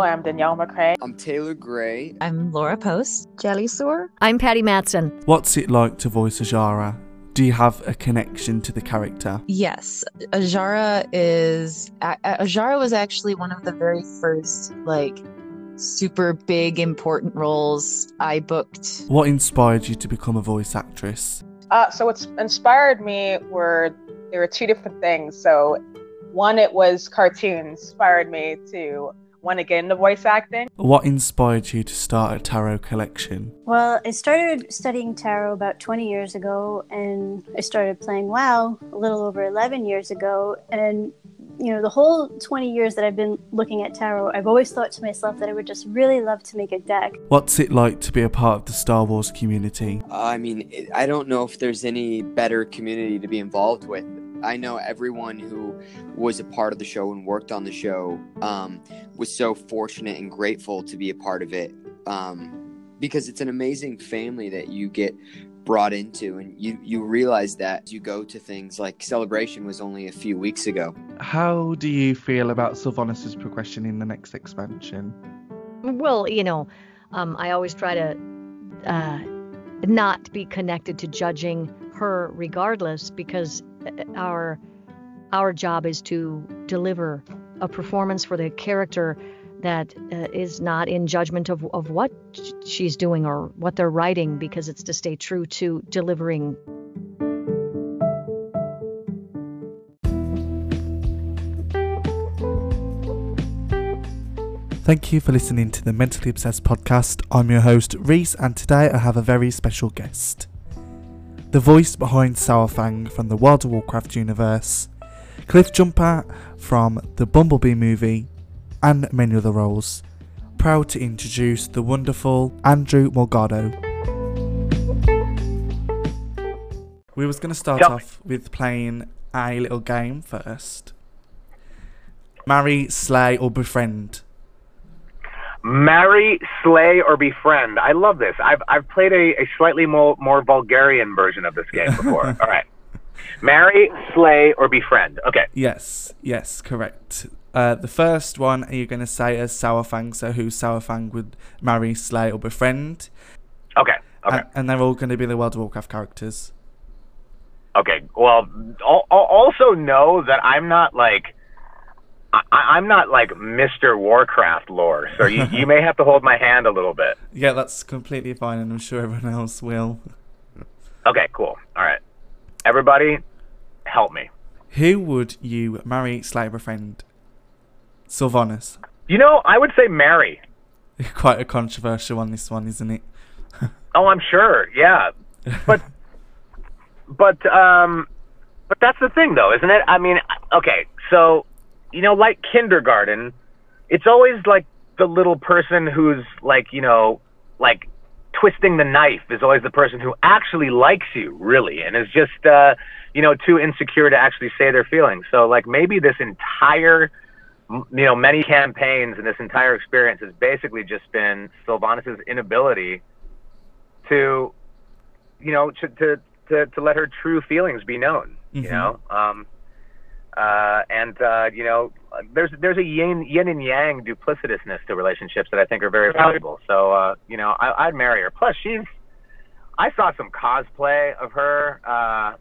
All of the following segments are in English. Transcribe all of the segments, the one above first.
I'm Danielle McCrae. I'm Taylor Gray. I'm Laura Post. Jelly Soar. I'm Patty Mattson. What's it like to voice Azara? Do you have a connection to the character? Yes, Azara is. Azara was actually one of the very first, like, super big, important roles I booked. What inspired you to become a voice actress? Uh, so what's inspired me were there were two different things. So one, it was cartoons inspired me to want to get into voice acting. What inspired you to start a tarot collection? Well, I started studying tarot about 20 years ago, and I started playing WoW a little over 11 years ago. And you know, the whole 20 years that I've been looking at tarot, I've always thought to myself that I would just really love to make a deck. What's it like to be a part of the Star Wars community? I mean, I don't know if there's any better community to be involved with. I know everyone who was a part of the show and worked on the show um, was so fortunate and grateful to be a part of it um, because it's an amazing family that you get brought into and you you realize that you go to things like celebration was only a few weeks ago. How do you feel about sylvanas' progression in the next expansion? Well you know um, i always try to uh, not be connected to judging her regardless because our our job is to deliver a performance for the character that uh, is not in judgment of, of what she's doing or what they're writing because it's to stay true to delivering. Thank you for listening to the Mentally Obsessed podcast. I'm your host, Reese, and today I have a very special guest. The voice behind Saurfang from the World of Warcraft universe, Cliffjumper from the Bumblebee movie, and many other roles. Proud to introduce the wonderful Andrew Morgado. We was going to start yep. off with playing a little game first. Marry, slay, or befriend. Marry, slay, or befriend. I love this. I've I've played a, a slightly more more Bulgarian version of this game before. All right. Marry, slay, or befriend. Okay. Yes, yes, correct. Uh, the first one are you going to say as Saurfang, so who Saurfang would marry, slay, or befriend. Okay. Okay. And, and they're all going to be the World of Warcraft characters. Okay. Well, also know that I'm not like. I, am not like Mr. Warcraft lore, so you, you may have to hold my hand a little bit. Yeah, that's completely fine, and I'm sure everyone else will. Okay, cool. All right. Everybody, help me. Who would you marry, slay, befriend? Sylvanas. You know, I would say marry. Quite a controversial one, this one, isn't it? oh, I'm sure. Yeah, but but um, but that's the thing, though, isn't it? I mean, okay, so you know, like kindergarten, it's always like the little person who's like, you know, like twisting the knife is always the person who actually likes you, really, and is just, uh, you know, too insecure to actually say their feelings. So, like, maybe this entire you know, many campaigns and this entire experience has basically just been Sylvanas' inability to, you know, to, to, to, to let her true feelings be known, mm-hmm. you know? Um, uh, and, uh, you know, there's, there's a yin, yin and yang duplicitousness to relationships that I think are very valuable. So, uh, you know, I, I'd marry her. Plus she's, I saw some cosplay of her, uh,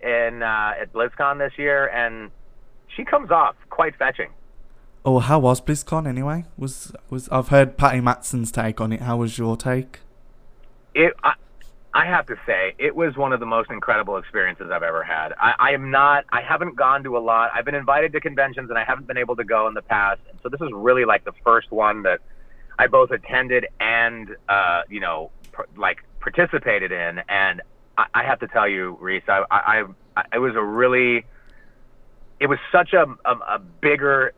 in, uh, at BlizzCon this year and she comes off quite fetching. Oh, how was BlizzCon anyway? Was was I've heard Patty Mattson's take on it. How was your take? It, I, I have to say, it was one of the most incredible experiences I've ever had. I, I am not, I haven't gone to a lot. I've been invited to conventions and I haven't been able to go in the past. So this is really like the first one that I both attended and, uh, you know, pr- like participated in. And I, I have to tell you, Reese, I, I, I, it was a really, it was such a, a, a bigger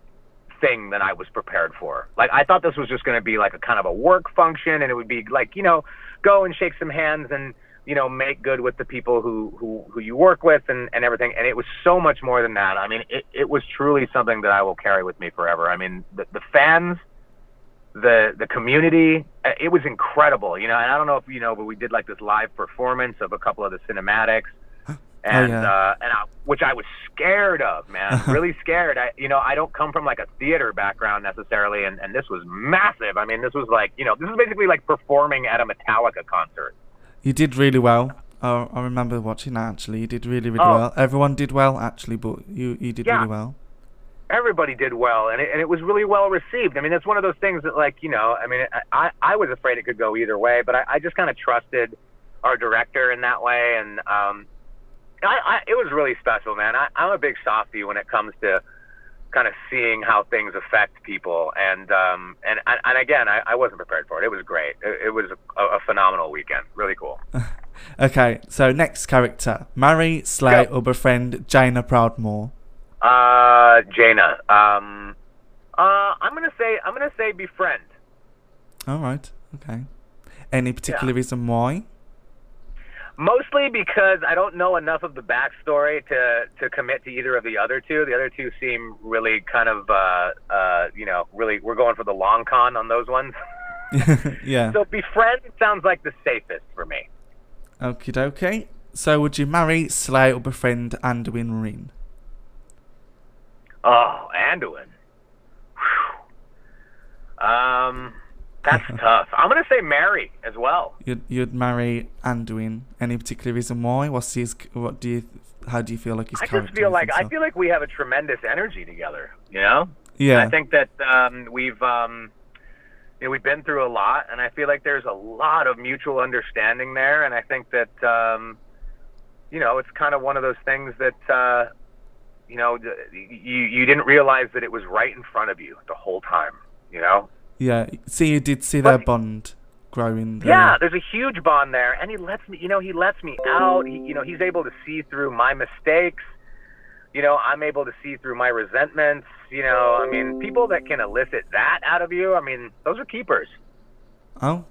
thing than I was prepared for. Like I thought this was just going to be like a kind of a work function, and it would be like you know, go and shake some hands and you know make good with the people who who who you work with and and everything. And it was so much more than that. I mean, it it was truly something that I will carry with me forever. I mean, the the fans. The the community, uh, it was incredible, you know. And I don't know if you know, but we did like this live performance of a couple of the cinematics, and yeah. uh, and I, which I was scared of, man, really scared. I you know I don't come from like a theater background necessarily, and and this was massive. I mean, this was like you know this is basically like performing at a Metallica concert. You did really well. Oh, I remember watching that actually. You did really, really Oh. well. Everyone did well actually, but you you did Yeah. really well. everybody did well and it, and it was really well received i mean it's one of those things that like you know i mean I, I i was afraid it could go either way but i, I just kind of trusted our director in that way and um I, I it was really special man I, i'm a big softie when it comes to kind of seeing how things affect people and um and and, again I, I wasn't prepared for it it was great it, it was a, a phenomenal weekend really cool Okay, so next character: marry, slay, Go. or befriend Jaina Proudmoore. uh jana um uh i'm gonna say i'm gonna say befriend All right. Okay. Any particular reason why? Mostly because I don't know enough of the backstory to to commit to either of the other two. The other two seem really kind of uh uh you know really we're going for the long con on those ones. yeah. So befriend sounds like the safest for me. Okie dokie. So would you marry, slay, or befriend Anduin Wrynn? Oh, Anduin. Whew. Um, that's tough. I'm gonna say marry as well. You'd you'd marry Anduin. Any particular reason why? What's his? What do you? How do you feel like his I just feel like I feel like we have a tremendous energy together. You know. Yeah. I think that um, we've um, you know we've been through a lot, and I feel like there's a lot of mutual understanding there, and I think that um, you know it's kind of one of those things that uh, you know you you didn't realize that it was right in front of you the whole time. You know. Yeah. See, you did see their bond growing. there. Yeah, there's a huge bond there, and he lets me. You know, he lets me out. He, you know, he's able to see through my mistakes. You know, I'm able to see through my resentments. You know, I mean, people that can elicit that out of you. I mean, those are keepers. Oh,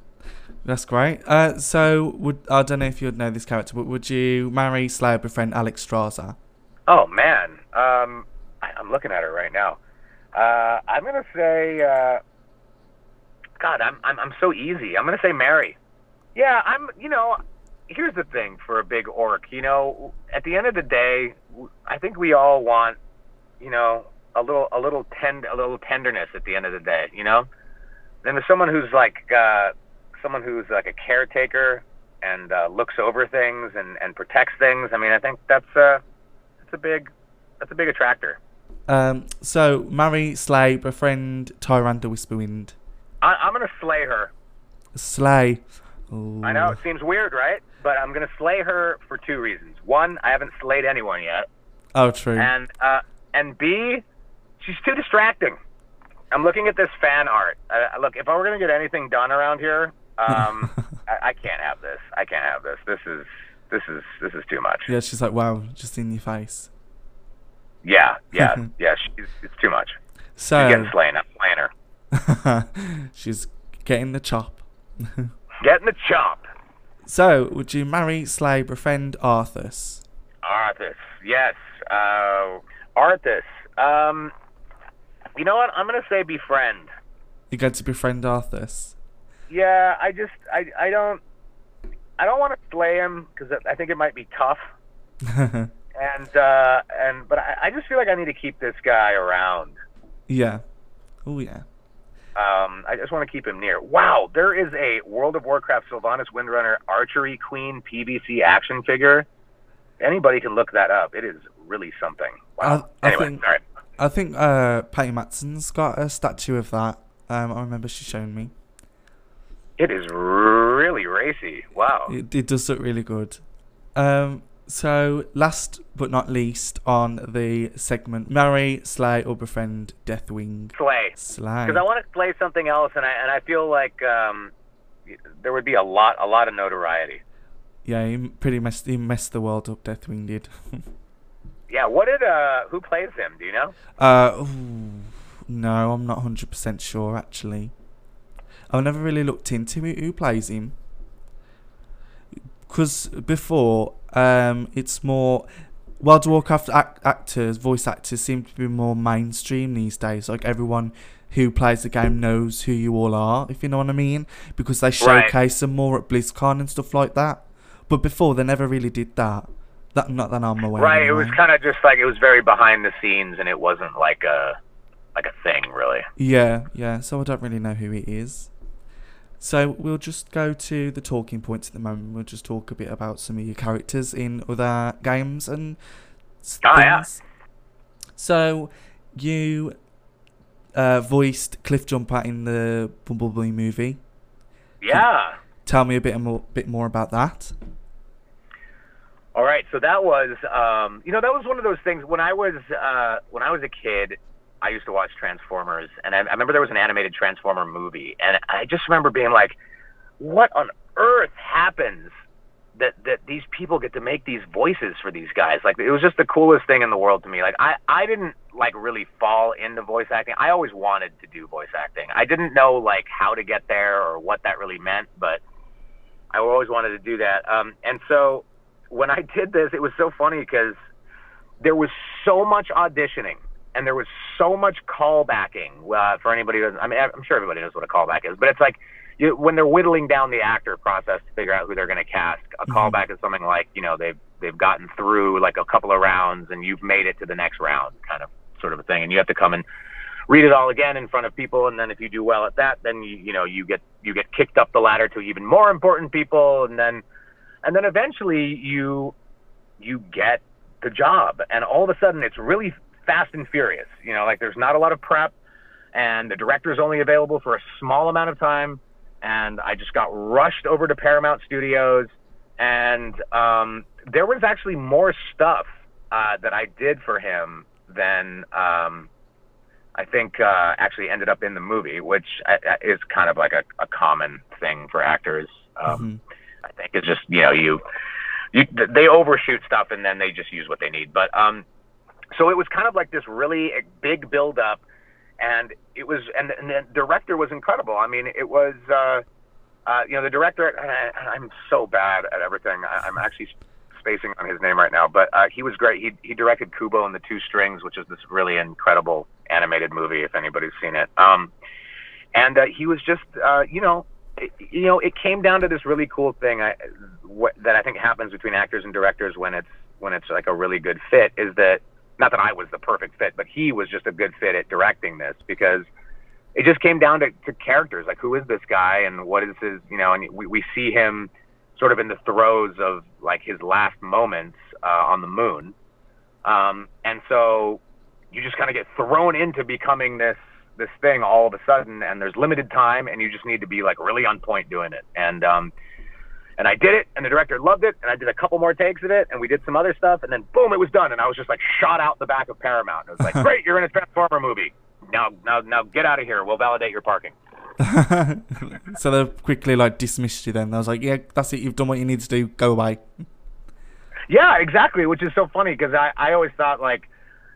that's great. Uh, so would I don't know if you'd know this character, but would you marry, slay, befriend Alexstrasza? Oh man, um, I, I'm looking at her right now. Uh, I'm gonna say, uh, God, I'm, I'm I'm so easy. I'm gonna say marry. Yeah, I'm. You know, here's the thing for a big orc. You know, at the end of the day, I think we all want, you know, a little a little tend a little tenderness at the end of the day. You know, then there's someone who's like uh, someone who's like a caretaker and uh, looks over things and and protects things. I mean, I think that's uh that's a big that's a big attractor. Um, so marry, slay, befriend Tyrande Whisperwind. I, I'm gonna slay her. Slay. Ooh. I know it seems weird, right? But I'm gonna slay her for two reasons. One, I haven't slayed anyone yet, Oh, true. and uh, and B, she's too distracting. I'm looking at this fan art. Uh, look, if I were gonna get anything done around here, um, I, I can't have this. I can't have this. This is this is this is too much. yeah, she's like, wow, just in your face. Yeah, yeah, yeah. She's it's too much. She's So getting slain. I'm slaying her. she's getting the chop. Getting the chop. So, would you marry, slay, befriend Arthas? Arthas, yes. Uh, Arthas. Um, you know what? I'm gonna say befriend. You're going to befriend Arthas. Yeah, I just I I don't I don't want to slay him because I think it might be tough. And uh, and but I, I just feel like I need to keep this guy around. yeah. Oh yeah. Um, I just want to keep him near. Wow, there is a World of Warcraft Sylvanas Windrunner Archery Queen PVC action figure. Anybody can look that up. It is really something. Wow. I- I anyway, think- all right. I think uh, Patty Mattson's got a statue of that. Um, I remember she showed me. It is really racy. Wow. It, it does look really good. Um, so last but not least on the segment, marry, slay, or befriend Deathwing. Slay. Slay. Because I want to play something else, and I and I feel like um, there would be a lot a lot of notoriety. Yeah, he pretty messed he messed the world up. Deathwing did. Yeah. What did uh? Who plays him? Do you know? uh, ooh, no, I'm not hundred percent sure actually. I've never really looked into. Who plays him? Because before, um, it's more World of Warcraft act- actors, voice actors, seem to be more mainstream these days. Like everyone who plays the game knows who you all are, if you know what I mean, because they Right. showcase them more at BlizzCon and stuff like that. But before, they never really did that. That not that I'm aware. Right. It was kind of just like it was very behind the scenes, and it wasn't like a like a thing really. Yeah, yeah. So I don't really know who he is. So we'll just go to the talking points at the moment. We'll just talk a bit about some of your characters in other games and s- Oh, yeah. things. So you uh, voiced Cliffjumper in the Bumblebee movie. Yeah. Tell me a bit more, bit more about that. All right, so that was, um, you know, that was one of those things. When I was uh, when I was a kid, I used to watch Transformers, and I, I remember there was an animated Transformer movie, and I just remember being like, "What on earth happens that that these people get to make these voices for these guys?" Like, it was just the coolest thing in the world to me. Like, I I didn't like really fall into voice acting. I always wanted to do voice acting. I didn't know like how to get there or what that really meant, but I always wanted to do that. Um, and so when I did this, it was so funny because there was so much auditioning and there was so much callbacking uh, for anybody. Who, I mean, I'm sure everybody knows what a callback is, but it's like you, when they're whittling down the actor process to figure out who they're going to cast. A Mhm. callback is something like you know they've they've gotten through like a couple of rounds and you've made it to the next round, kind of sort of a thing, and you have to come and read it all again in front of people and then if you do well at that then you you know you get you get kicked up the ladder to even more important people and then and then eventually you you get the job and all of a sudden it's really fast and furious you know like there's not a lot of prep and the director is only available for a small amount of time and i just got rushed over to paramount studios and um, there was actually more stuff uh, that i did for him than um, I think uh, actually ended up in the movie, which uh, uh, is kind of like a, a common thing for actors. Um, Mhm. I think it's just you know you, you they overshoot stuff and then they just use what they need. But um, so it was kind of like this really big build up, and it was and, and the director was incredible. I mean, it was uh, uh, you know the director. I, I'm so bad at everything. I, I'm actually spacing on his name right now, but uh, he was great. He he directed Kubo and the Two Strings, which is this really incredible animated movie if anybody's seen it. Um, and uh, he was just uh, you know it, you know it came down to this really cool thing I, what, that I think happens between actors and directors when it's when it's like a really good fit is that not that I was the perfect fit, but he was just a good fit at directing this because it just came down to, to characters. Like who is this guy and what is his you know and we, we see him sort of in the throes of like his last moments uh, on the moon. Um, and so you just kind of get thrown into becoming this this thing all of a sudden and there's limited time and you just need to be like really on point doing it. And um and I did it and the director loved it and I did a couple more takes of it and we did some other stuff and then boom it was done and I was just like shot out the back of Paramount. And It was like, Great, you're in a Transformer movie. Now now now get out of here. We'll validate your parking. so they quickly like dismissed you. Then I was like, "Yeah, that's it. You've done what you need to do. Go away." Yeah, exactly, which is so funny because I, I always thought like,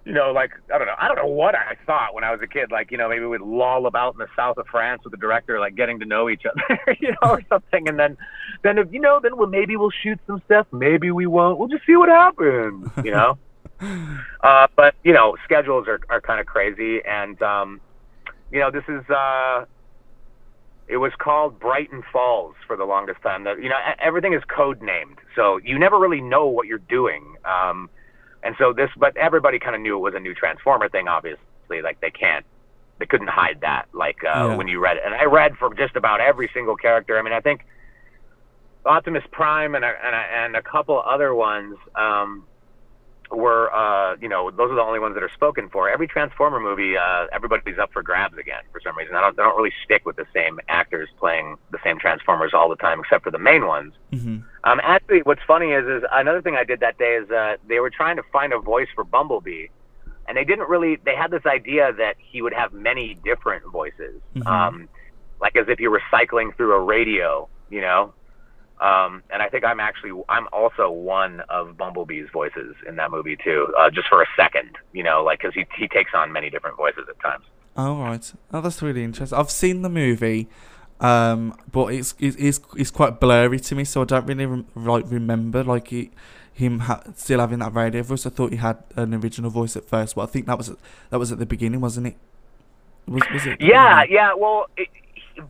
you know, like I don't know, I don't know what I thought when I was a kid, like you know maybe we'd loll about in the south of France with the director, like getting to know each other, you know, or something, and then, then if, you know, then we'll maybe we'll shoot some stuff, maybe we won't, we'll just see what happens, you know. uh, but you know, schedules are are kind of crazy, and um, you know, this is uh, it was called Brighton Falls for the longest time. The, you know, everything is code named, so you never really know what you're doing. Um, and so this, but everybody kind of knew it was a new Transformer thing. Obviously, like they can't, they couldn't hide that. Like uh, Yeah. when you read it, and I read for just about every single character. I mean, I think Optimus Prime and a, and a, and a couple other ones um, were, uh, you know, those are the only ones that are spoken for. Every Transformer movie, uh, everybody's up for grabs again for some reason. I don't, they don't really stick with the same actors playing the same Transformers all the time, except for the main ones. hmm Um, actually, what's funny is, is another thing I did that day is uh, they were trying to find a voice for Bumblebee, and they didn't really. They had this idea that he would have many different voices, Mhm. um, like as if you were cycling through a radio, you know. Um, and I think I'm actually I'm also one of Bumblebee's voices in that movie too, uh, just for a second, you know, like because he he takes on many different voices at times. Oh right. Oh, that's really interesting. I've seen the movie, um, but it's it is it's quite blurry to me, so I don't really rem- like remember like it, him ha- still having that radio voice. I thought he had an original voice at first, but I think that was at, that was at the beginning, wasn't it? Was, was it? Yeah, yeah. Well, it,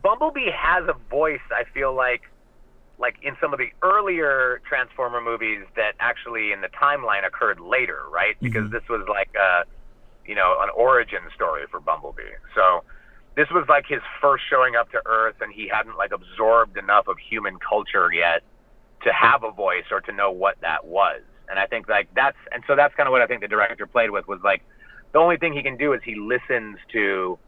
Bumblebee has a voice. I feel like, like in some of the earlier Transformer movies that actually in the timeline occurred later, right? Because Mhm. this was like a, you know, an origin story for Bumblebee. So this was like his first showing up to Earth, and he hadn't like absorbed enough of human culture yet to have a voice or to know what that was. And I think like that's and so that's kind of what I think the director played with was like the only thing he can do is he listens to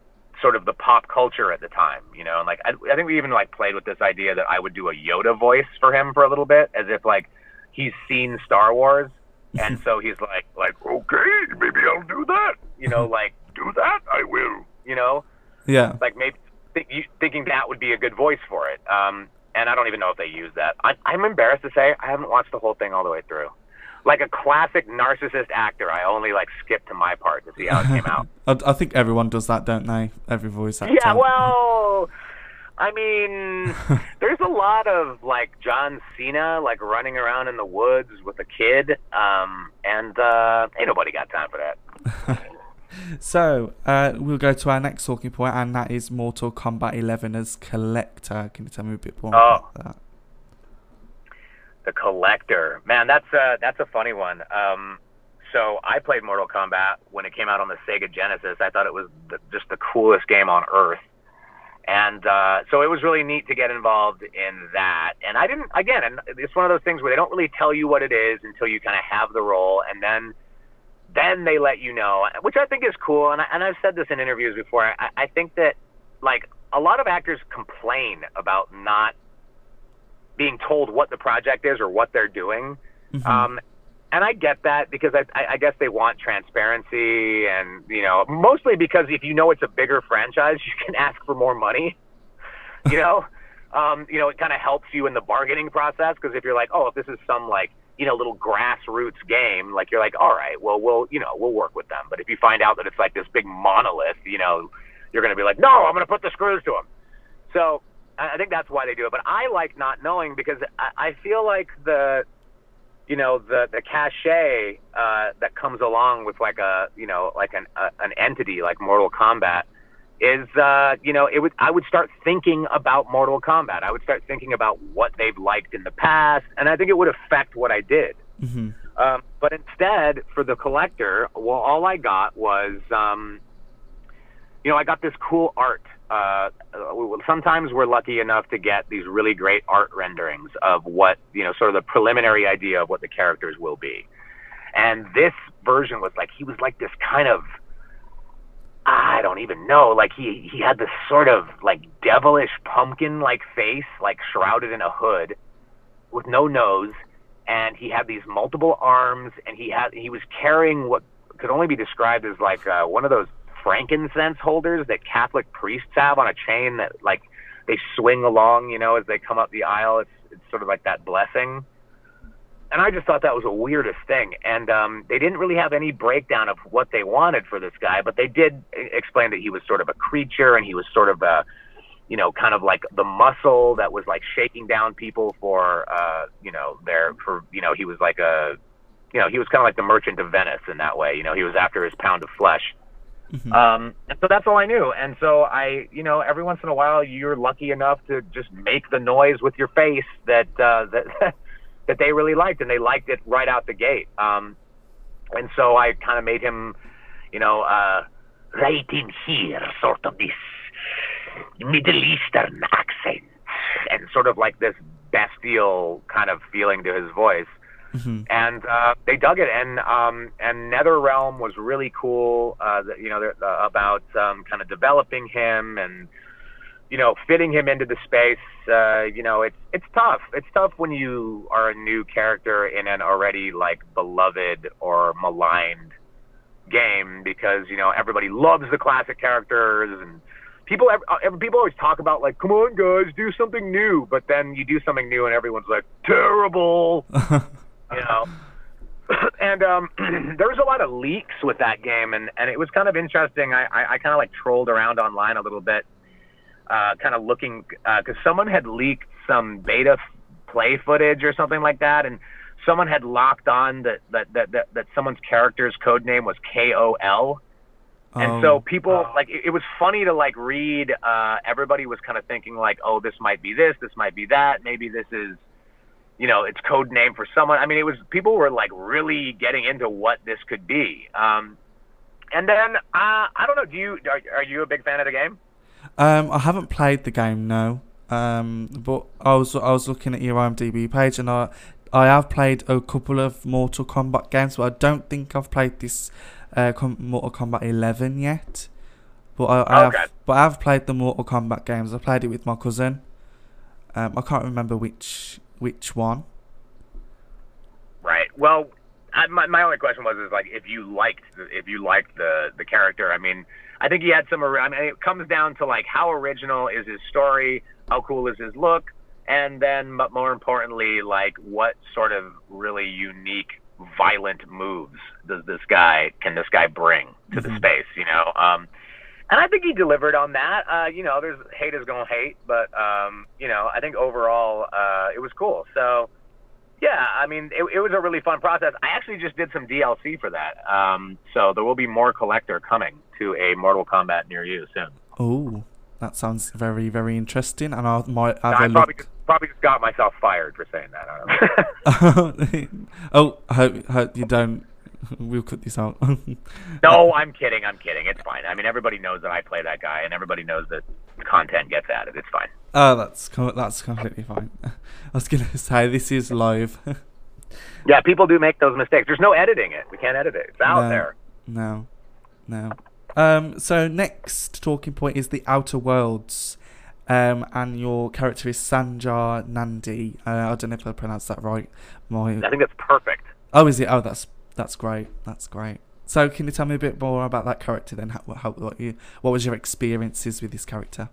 sort of the pop culture at the time, you know, and like I, I think we even like played with this idea that I would do a Yoda voice for him for a little bit, as if like he's seen Star Wars, and so he's like like okay, maybe I'll do that, you know, like do that, I will, you know, Yeah. like maybe think, you, thinking that would be a good voice for it. Um, and I don't even know if they use that. I, I'm embarrassed to say I haven't watched the whole thing all the way through. Like a classic narcissist actor, I only like skipped to my part to see how it came out. I, I think everyone does that, don't they? Every voice actor. Yeah, well, I mean, there's a lot of like John Cena like running around in the woods with a kid, um, and uh, ain't nobody got time for that. So, uh, we'll go to our next talking point, and that is Mortal Kombat 11 as Collector. Can you tell me a bit more Oh. about that? The Collector, man, that's a that's a funny one. Um, so I played Mortal Kombat when it came out on the Sega Genesis. I thought it was the, just the coolest game on earth. And uh, so it was really neat to get involved in that. And I didn't, again, and it's one of those things where they don't really tell you what it is until you kind of have the role, and then then they let you know, which I think is cool. And, I, and I've said this in interviews before. I, I think that like a lot of actors complain about not being told what the project is or what they're doing. Mhm. Um, and I get that because I, I, I guess they want transparency, and you know, mostly because if you know it's a bigger franchise, you can ask for more money. You know, um, you know, it kind of helps you in the bargaining process because if you're like, oh, if this is some like you know little grassroots game, like you're like, all right, well, we'll you know we'll work with them. But if you find out that it's like this big monolith, you know, you're going to be like, no, I'm going to put the screws to them. So I think that's why they do it. But I like not knowing because I, I feel like the, you know, the the cachet uh, that comes along with like a, you know, like an a, an entity like Mortal Kombat is, uh, you know, it would I would start thinking about Mortal Kombat. I would start thinking about what they've liked in the past, and I think it would affect what I did. Mhm. Um, but instead, for the collector, well, all I got was, um, you know, I got this cool art. Uh, sometimes we're lucky enough to get these really great art renderings of what, you know, sort of the preliminary idea of what the characters will be. And this version was like, he was like this kind of, I don't even know, like he, he had this sort of like devilish pumpkin like face, like shrouded in a hood with no nose and he had these multiple arms and he had he was carrying what could only be described as like uh, one of those frankincense holders that Catholic priests have on a chain that like they swing along, you know, as they come up the aisle. It's it's sort of like that blessing. And I just thought that was the weirdest thing. And um, they didn't really have any breakdown of what they wanted for this guy, but they did explain that he was sort of a creature and he was sort of a, you know, kind of like the muscle that was like shaking down people for, uh, you know, their, for, you know, he was like a, you know, he was kind of like the merchant of Venice in that way. You know, he was after his pound of flesh. Mhm. Um, and so that's all I knew. And so I, you know, every once in a while, you're lucky enough to just make the noise with your face that uh, that that they really liked, and they liked it right out the gate. Um, and so I kind of made him, you know, uh, right in here, sort of this Middle Eastern accent, and sort of like this bestial kind of feeling to his voice Mhm. and uh, they dug it. And um, and NetherRealm was really cool. Uh, you know, they're- uh, about um, kind of developing him and you know fitting him into the space. Uh, you know, it's it's tough. It's tough when you are a new character in an already like beloved or maligned game because you know everybody loves the classic characters and people uh, people always talk about like come on guys do something new but then you do something new and everyone's like terrible you know. and um, there was a lot of leaks with that game, and, and it was kind of interesting. I, I, I kind of like trolled around online a little bit, uh, kind of looking because someone had leaked some beta f- play footage or something like that, and someone had locked on that that that that, that someone's character's code name was K O L. And Oh. so people like it, it was funny to like read. Uh, everybody was kind of thinking like, oh, this might be this, this might be that, maybe this is you know, its code name for someone. I mean, it was people were like really getting into what this could be. Um, and then uh, I don't know. Do you are, are you a big fan of the game? Um, I haven't played the game, no. Um, but I was I was looking at your IMDb page, and I I have played a couple of Mortal Kombat games, but I don't think I've played this uh, Com- Mortal Kombat 11 yet. But I, I Okay. have but I have played the Mortal Kombat games. I played it with my cousin. Um, I can't remember which which one. Right. Well, I, my my only question was is like if you liked the, if you liked the the character. I mean, I think he had some. I mean, it comes down to like how original is his story, how cool is his look, and then but more importantly, like what sort of really unique violent moves does this guy can this guy bring to the Mhm. space? You know. Um, and I think he delivered on that. Uh, you know, there's hate is gonna hate, but um, you know, I think overall uh, it was cool. So. Yeah, I mean, it, it was a really fun process. I actually just did some DLC for that. Um, so there will be more collector coming to a Mortal Kombat near you soon. Oh, that sounds very very interesting, and I might have I a probably look. just, probably just got myself fired for saying that. I don't know. oh, I hope, hope you don't. We'll cut this out. no, I'm kidding. I'm kidding. It's fine. I mean, everybody knows that I play that guy, and everybody knows that content gets added. It's fine. Oh, that's that's completely fine. I was gonna say this is live. Yeah, people do make those mistakes. There's no editing it. We can't edit it. It's out No. there. no, no. Um. So next talking point is the Outer Worlds, um, and your character is Sanjar Nandi. Uh, I don't know if I pronounced that right. My I think that's perfect. oh, is it? Oh, that's that's great. That's great. So can you tell me a bit more about that character then? How, how what you what was your experiences with this character?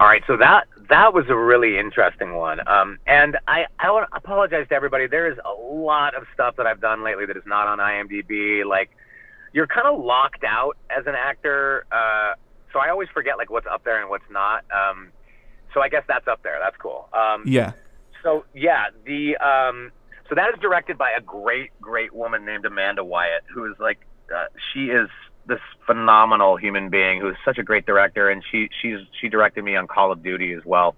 All right, so that that was a really interesting one. Um, and I I want to apologize to everybody. There is a lot of stuff that I've done lately that is not on IMDb. Like you're kind of locked out as an actor, uh, so I always forget like what's up there and what's not. Um, so I guess that's up there. That's cool. Um, Yeah. so yeah, the um, so that is directed by a great, great woman named Amanda Wyatt, who is like, uh, she is this phenomenal human being who is such a great director, and she she's she directed me on Call of Duty as well.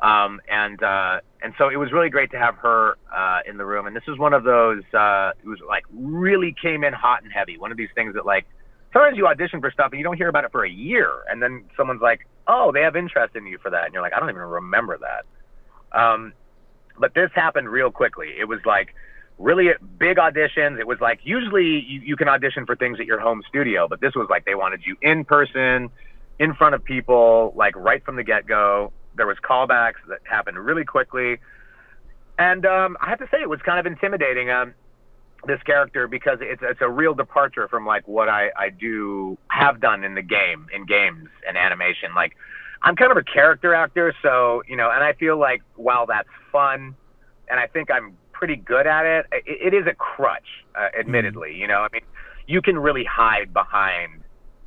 Um, and uh, and so it was really great to have her uh, in the room. And this was one of those uh, it was like really came in hot and heavy. One of these things that like sometimes you audition for stuff and you don't hear about it for a year, and then someone's like, oh, they have interest in you for that, and you're like, I don't even remember that. Um, but this happened real quickly. It was like really big auditions. It was like usually you, you can audition for things at your home studio, but this was like they wanted you in person, in front of people, like right from the get go. There was callbacks that happened really quickly, and um, I have to say it was kind of intimidating. Um, this character because it's it's a real departure from like what I I do have done in the game in games and animation. Like I'm kind of a character actor, so you know, and I feel like while that's fun, and I think I'm pretty good at it, it, it is a crutch, uh, admittedly. You know, I mean, you can really hide behind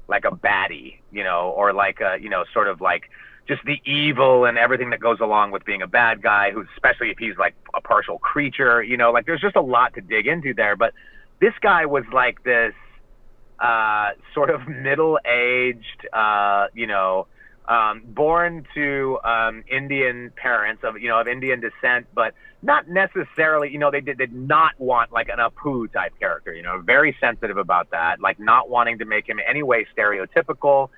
like a baddie, you know, or like a you know, sort of like just the evil and everything that goes along with being a bad guy, who especially if he's like a partial creature, you know, like there's just a lot to dig into there. But this guy was like this uh, sort of middle-aged, uh, you know, um, born to um, Indian parents of you know of Indian descent, but not necessarily. You know, they did, did not want like an Apu type character. You know, very sensitive about that, like not wanting to make him any way stereotypical.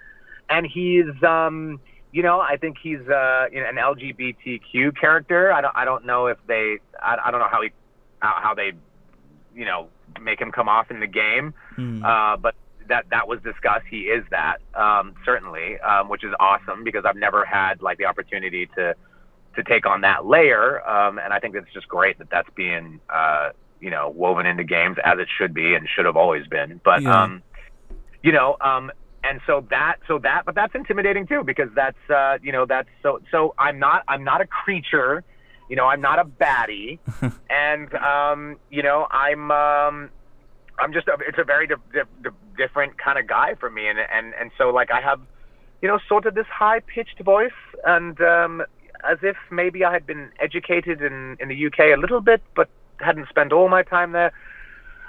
And he's, um, you know, I think he's uh, you know, an LGBTQ character. I don't, I don't know if they, I, I don't know how he, how, how they, you know, make him come off in the game. Hmm. Uh, but that that was discussed. He is that um, certainly, um, which is awesome because I've never had like the opportunity to to take on that layer, um, and I think it's just great that that's being uh, you know woven into games as it should be and should have always been. But Yeah. um, you know, um, and so that so that but that's intimidating too because that's uh, you know that's so so I'm not I'm not a creature. You know, I'm not a baddie, and um, you know, I'm um, I'm just a, it's a very di- di- di- different kind of guy for me, and and and so like I have, you know, sort of this high pitched voice, and um, as if maybe I had been educated in in the UK a little bit, but hadn't spent all my time there.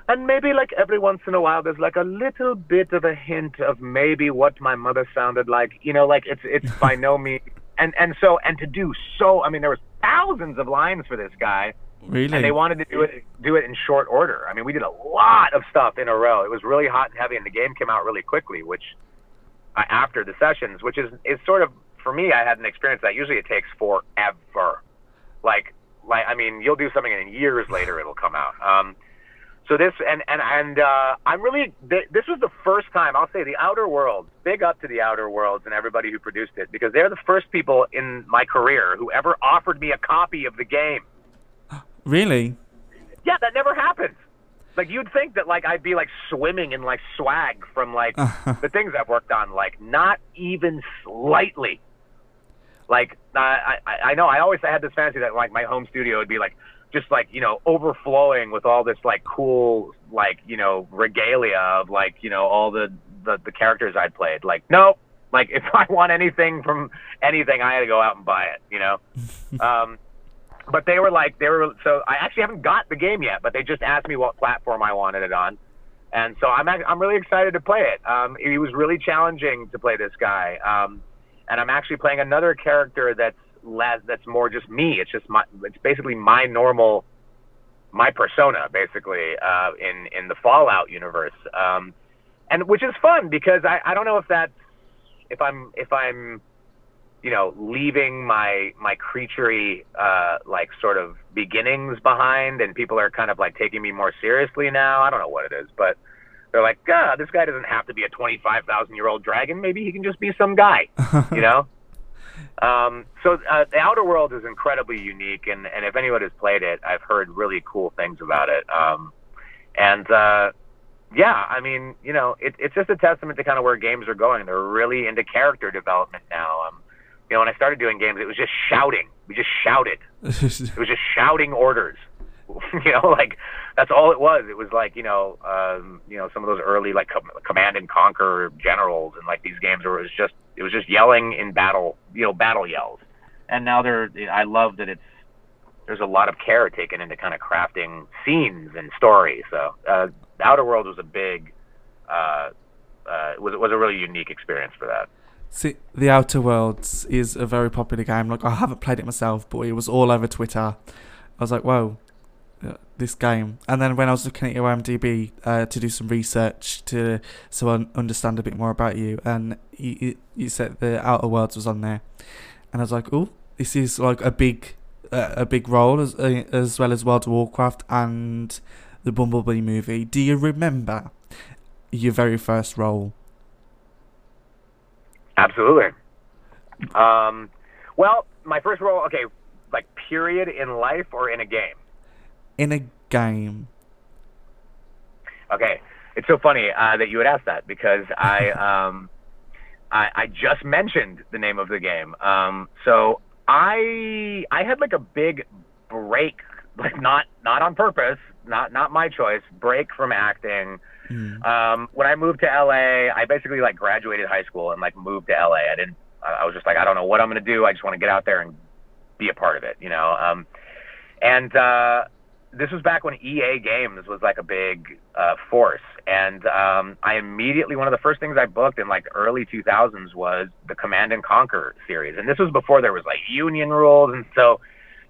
And maybe like every once in a while, there's like a little bit of a hint of maybe what my mother sounded like. You know, like it's it's by no means and and so and to do so, I mean, there was thousands of lines for this guy, Really? and they wanted to do it do it in short order. I mean, we did a lot of stuff in a row. It was really hot and heavy, and the game came out really quickly, which uh, after the sessions, which is is sort of for me, I had an experience that usually it takes forever. Like like I mean, you'll do something and years later it'll come out. Um, so this and and and uh, I'm really th- this was the first time I'll say the Outer Worlds. Big up to the Outer Worlds and everybody who produced it because they're the first people in my career who ever offered me a copy of the game. Really? Yeah, that never happens. Like you'd think that like I'd be like swimming in like swag from like the things I've worked on. Like not even slightly. Like I I, I know I always had this fantasy that like my home studio would be like just like you know overflowing with all this like cool like you know regalia of like you know all the the, the characters I'd played. Like no, like if I want anything from anything, I had to go out and buy it. You know. um, but they were like they were so I actually haven't got the game yet, but they just asked me what platform I wanted it on, and so I'm I'm really excited to play it. Um, it was really challenging to play this guy, um, and I'm actually playing another character that's less that's more just me. It's just my it's basically my normal my persona basically uh, in in the Fallout universe, um, and which is fun because I I don't know if that's if I'm if I'm you know, leaving my my creaturey uh, like sort of beginnings behind, and people are kind of like taking me more seriously now. I don't know what it is, but they're like, ah, this guy doesn't have to be a twenty five thousand year old dragon. Maybe he can just be some guy, you know. Um, so uh, the Outer World is incredibly unique, and and if anyone has played it, I've heard really cool things about it. Um, and uh, yeah, I mean, you know, it, it's just a testament to kind of where games are going. They're really into character development now. Um, you know, when I started doing games, it was just shouting. We just shouted. It was just shouting orders. you know, like that's all it was. It was like you know, um, you know, some of those early like com- command and conquer generals and like these games where it was just it was just yelling in battle, you know, battle yells. And now they're. I love that it's there's a lot of care taken into kind of crafting scenes and stories. So uh, Outer World was a big, uh, uh, was was a really unique experience for that. See, The Outer Worlds is a very popular game. Like, I haven't played it myself, but it was all over Twitter. I was like, whoa, uh, this game. And then when I was looking at your IMDb uh, to do some research to so I understand a bit more about you, and you, you, said The Outer Worlds was on there, and I was like, oh, this is like a big, uh, a big role as uh, as well as World of Warcraft and the Bumblebee movie. Do you remember your very first role? Absolutely. Um, well, my first role, okay, like period in life or in a game. In a game. Okay, it's so funny uh, that you would ask that because I, um, I I just mentioned the name of the game. Um, so I I had like a big break, like not not on purpose, not not my choice, break from acting. Mm. Um, when I moved to LA, I basically like graduated high school and like moved to LA. I didn't. I was just like, I don't know what I'm gonna do. I just want to get out there and be a part of it, you know. Um, and uh, this was back when EA Games was like a big uh, force, and um, I immediately one of the first things I booked in like early 2000s was the Command and Conquer series, and this was before there was like union rules, and so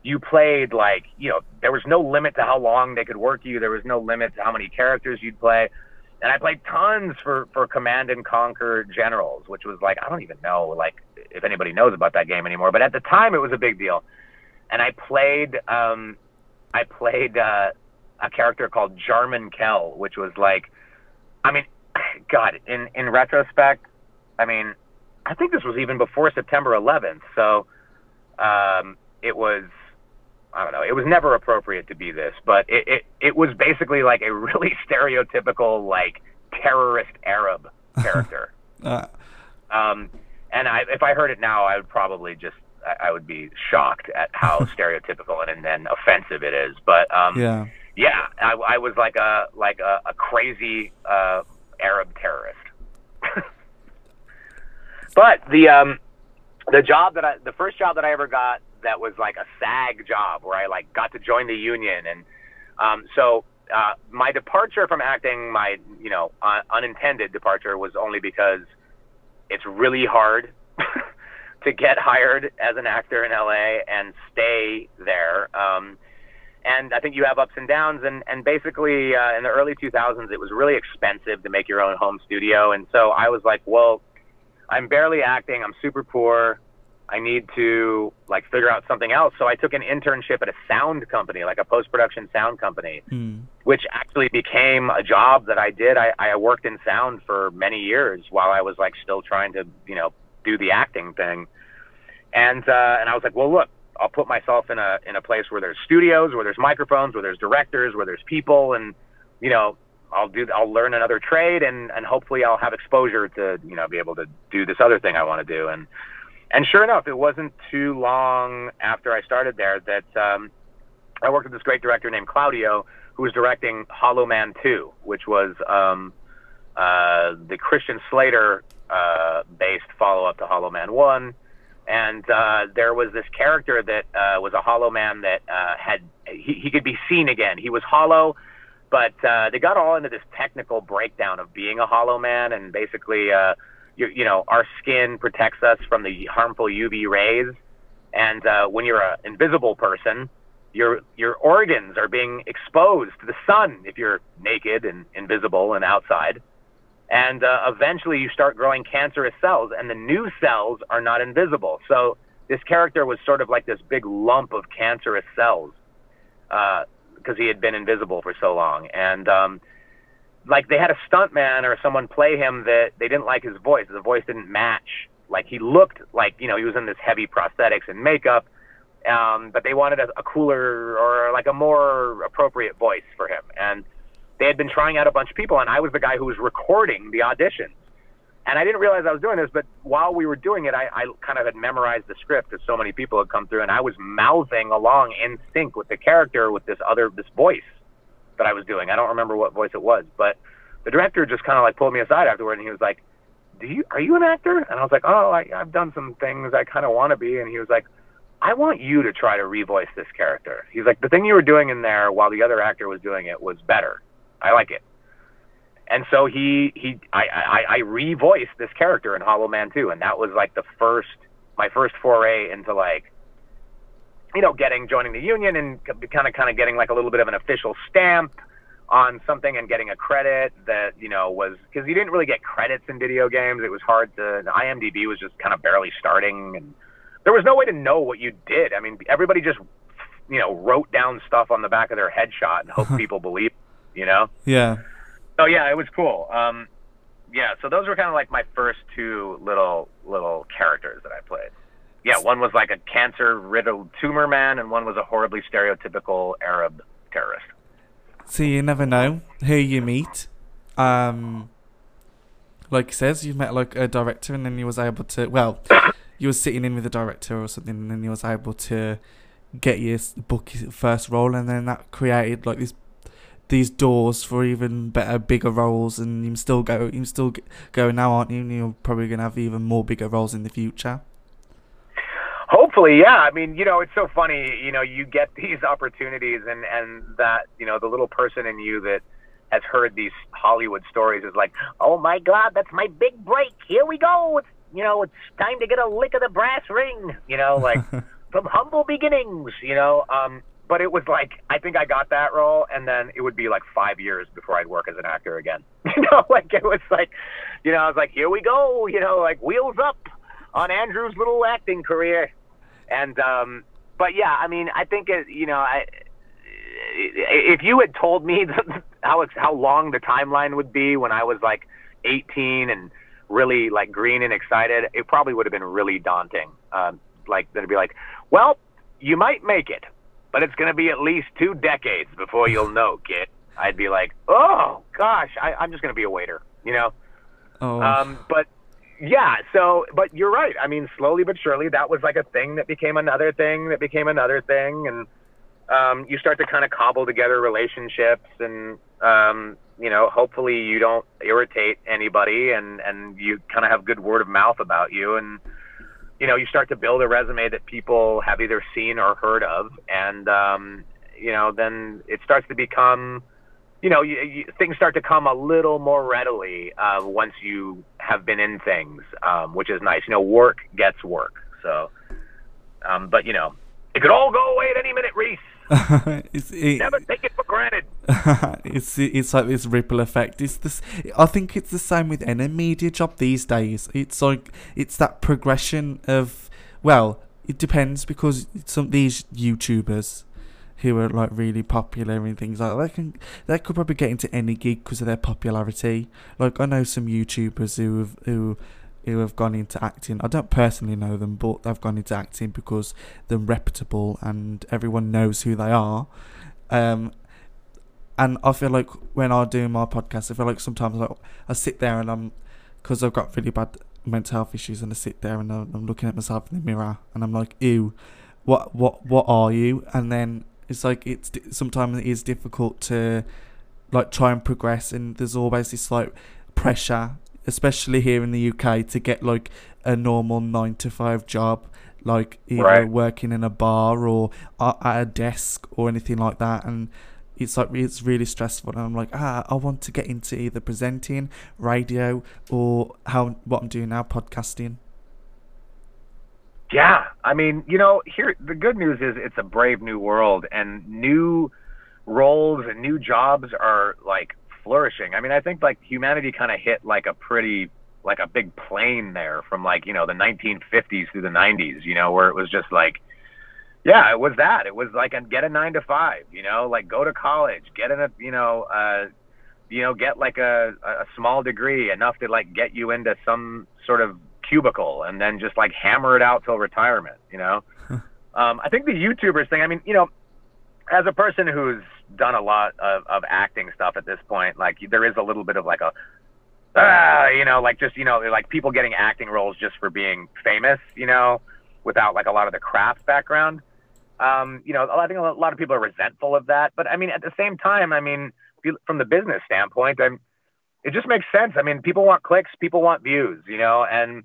you played like you know there was no limit to how long they could work you, there was no limit to how many characters you'd play. And I played tons for, for Command and Conquer Generals, which was like I don't even know like if anybody knows about that game anymore, but at the time it was a big deal. And I played um, I played uh, a character called Jarman Kell, which was like, I mean, God, in in retrospect, I mean, I think this was even before September 11th, so um, it was. I don't know. It was never appropriate to be this, but it, it it was basically like a really stereotypical like terrorist Arab character. Uh, Um, and I, if I heard it now, I would probably just, I, I would be shocked at how stereotypical and, and then offensive it is. But um, yeah. yeah, I, I was like a like a, a crazy uh, Arab terrorist. but the um, the job that I, the first job that I ever got that was like a SAG job where I like got to join the union and um, so uh, my departure from acting, my you know uh, unintended departure was only because it's really hard to get hired as an actor in LA and stay there. Um, and I think you have ups and downs. And and basically, uh, in the early 2000s, it was really expensive to make your own home studio. And so I was like, well, I'm barely acting. I'm super poor. I need to like figure out something else. So I took an internship at a sound company, like a post production sound company, Mm. which actually became a job that I did. I, I worked in sound for many years while I was like still trying to, you know, do the acting thing. And uh, and I was like, well, look, I'll put myself in a in a place where there's studios, where there's microphones, where there's directors, where there's people, and you know, I'll do I'll learn another trade, and and hopefully I'll have exposure to you know be able to do this other thing I want to do. And and sure enough, it wasn't too long after I started there that um, I worked with this great director named Claudio, who was directing Hollow Man 2, which was um, uh, the Christian Slater uh, based follow up to Hollow Man 1. And uh, there was this character that uh, was a Hollow Man that uh, had, he, he could be seen again. He was hollow, but uh, they got all into this technical breakdown of being a Hollow Man and basically, uh, you, know, our skin protects us from the harmful UV rays. And uh, when you're an invisible person, your your organs are being exposed to the sun if you're naked and invisible and outside. And uh, eventually you start growing cancerous cells, and the new cells are not invisible. So this character was sort of like this big lump of cancerous cells because he had been invisible for so long. And um, like they had a stuntman or someone play him that they didn't like his voice. The voice didn't match. Like he looked like you know he was in this heavy prosthetics and makeup, um, but they wanted a, a cooler or like a more appropriate voice for him. And they had been trying out a bunch of people, and I was the guy who was recording the auditions. And I didn't realize I was doing this, but while we were doing it, I, I kind of had memorized the script because so many people had come through, and I was mouthing along in sync with the character with this other this voice that I was doing. I don't remember what voice it was, but the director just kind of like pulled me aside afterward, and he was like, "Do you are you an actor?" And I was like, "Oh, I, I've done some things I kind of want to be." And he was like, "I want you to try to revoice this character." He's like, "The thing you were doing in there while the other actor was doing it was better. I like it." And so he he I I, I revoiced this character in Hollow Man 2, and that was like the first my first foray into like you know getting joining the union and kind of kind of getting like a little bit of an official stamp on something and getting a credit that you know was because you didn't really get credits in video games. It was hard to the IMDb was just kind of barely starting, and there was no way to know what you did. I mean, everybody just you know wrote down stuff on the back of their headshot and hoped people believed. You know. Yeah. So yeah, it was cool. Um, yeah, so those were kind of like my first two little little characters that I played. Yeah, one was like a cancer riddled tumor man, and one was a horribly stereotypical Arab terrorist. So you never know who you meet. Um, like he says, you met like a director, and then you was able to. Well, you was sitting in with a director or something, and then you was able to get your book first role, and then that created like this these doors for even better, bigger roles, and you still go, you still go now, aren't you? And you're probably gonna have even more bigger roles in the future. Hopefully, yeah. I mean, you know, it's so funny. You know, you get these opportunities, and and that you know the little person in you that has heard these Hollywood stories is like, oh my God, that's my big break. Here we go. It's you know, it's time to get a lick of the brass ring. You know, like from humble beginnings. You know, um, but it was like I think I got that role, and then it would be like five years before I'd work as an actor again. You know, like it was like, you know, I was like, here we go. You know, like wheels up on Andrew's little acting career. And um, but yeah, I mean, I think it, you know, I if you had told me how how long the timeline would be when I was like 18 and really like green and excited, it probably would have been really daunting. Um, like then it'd be like, well, you might make it, but it's going to be at least two decades before you'll know, kid. I'd be like, oh gosh, I, I'm just going to be a waiter, you know. Oh, Um, but yeah, so but you're right. I mean, slowly but surely, that was like a thing that became another thing that became another thing, and um, you start to kind of cobble together relationships, and um, you know, hopefully you don't irritate anybody, and and you kind of have good word of mouth about you, and you know, you start to build a resume that people have either seen or heard of, and um, you know, then it starts to become you know, you, you, things start to come a little more readily uh, once you have been in things, um, which is nice. You know, work gets work. So, um, but you know, it could all go away at any minute, Reese. it's, it, Never take it for granted. it's it's like this ripple effect. It's this. I think it's the same with any media job these days. It's like it's that progression of well, it depends because some these YouTubers who are like really popular and things like that, they can they could probably get into any gig because of their popularity. Like I know some YouTubers who have who who have gone into acting. I don't personally know them, but they've gone into acting because they're reputable and everyone knows who they are. Um, and I feel like when I do my podcast, I feel like sometimes like I sit there and I'm because I've got really bad mental health issues, and I sit there and I'm looking at myself in the mirror and I'm like, ew, what what what are you? And then it's like it's sometimes it is difficult to like try and progress, and there's always this like pressure especially here in the UK, to get like a normal nine to five job, like either Right. working in a bar or at a desk or anything like that, and it's like it's really stressful. And I'm like, ah, I want to get into either presenting, radio, or how what I'm doing now, podcasting. Yeah, I mean, you know, here the good news is it's a brave new world, and new roles and new jobs are like flourishing. I mean, I think like humanity kind of hit like a pretty like a big plane there from like you know the 1950s through the 90s, you know, where it was just like, yeah, it was that. It was like a, get a nine to five, you know, like go to college, get in a you know. uh you know, get like a, a small degree enough to like get you into some sort of cubicle and then just like hammer it out till retirement, you know? um, I think the YouTubers thing, I mean, you know, as a person who's done a lot of, of acting stuff at this point, like there is a little bit of like a, ah, you know, like just, you know, like people getting acting roles just for being famous, you know, without like a lot of the craft background. Um, you know, I think a lot of people are resentful of that. But I mean, at the same time, I mean, from the business standpoint, I'm, it just makes sense. I mean, people want clicks, people want views, you know, and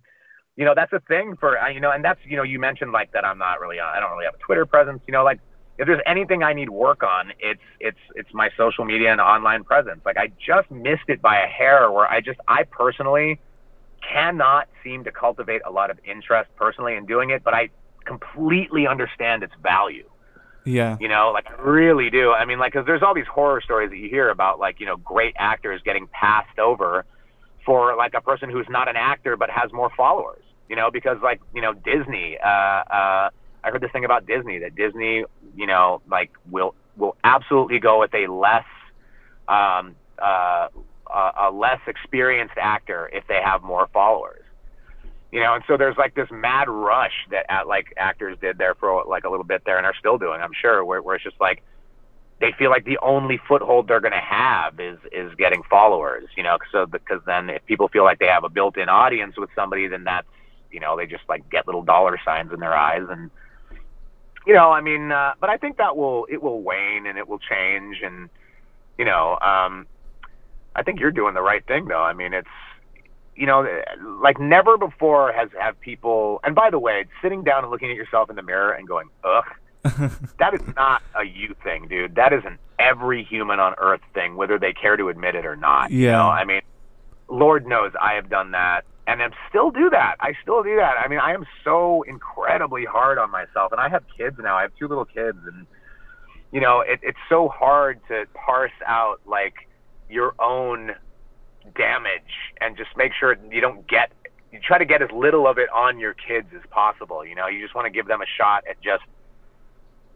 you know that's a thing for you know, and that's you know, you mentioned like that I'm not really, I don't really have a Twitter presence, you know, like if there's anything I need work on, it's it's it's my social media and online presence. Like I just missed it by a hair, where I just I personally cannot seem to cultivate a lot of interest personally in doing it, but I completely understand its value. Yeah, You know, like I really do. I mean, like, because there's all these horror stories that you hear about, like, you know, great actors getting passed over for like a person who's not an actor but has more followers. You know, because like, you know, Disney. Uh, uh, I heard this thing about Disney that Disney, you know, like will will absolutely go with a less, um, uh, a, a less experienced actor if they have more followers you know, and so there's like this mad rush that uh, like actors did there for like a little bit there and are still doing, I'm sure, where, where it's just like they feel like the only foothold they're going to have is is getting followers, you know, so because then if people feel like they have a built-in audience with somebody, then that's you know they just like get little dollar signs in their eyes and you know, I mean, uh, but I think that will it will wane and it will change and you know, um, I think you're doing the right thing though. I mean, it's you know, like never before has have people. And by the way, sitting down and looking at yourself in the mirror and going, "Ugh," that is not a you thing, dude. That is an every human on earth thing, whether they care to admit it or not. You Yeah. know, I mean, Lord knows I have done that, and I still do that. I still do that. I mean, I am so incredibly hard on myself, and I have kids now. I have two little kids, and you know, it, it's so hard to parse out like your own damage and just make sure you don't get you try to get as little of it on your kids as possible you know you just want to give them a shot at just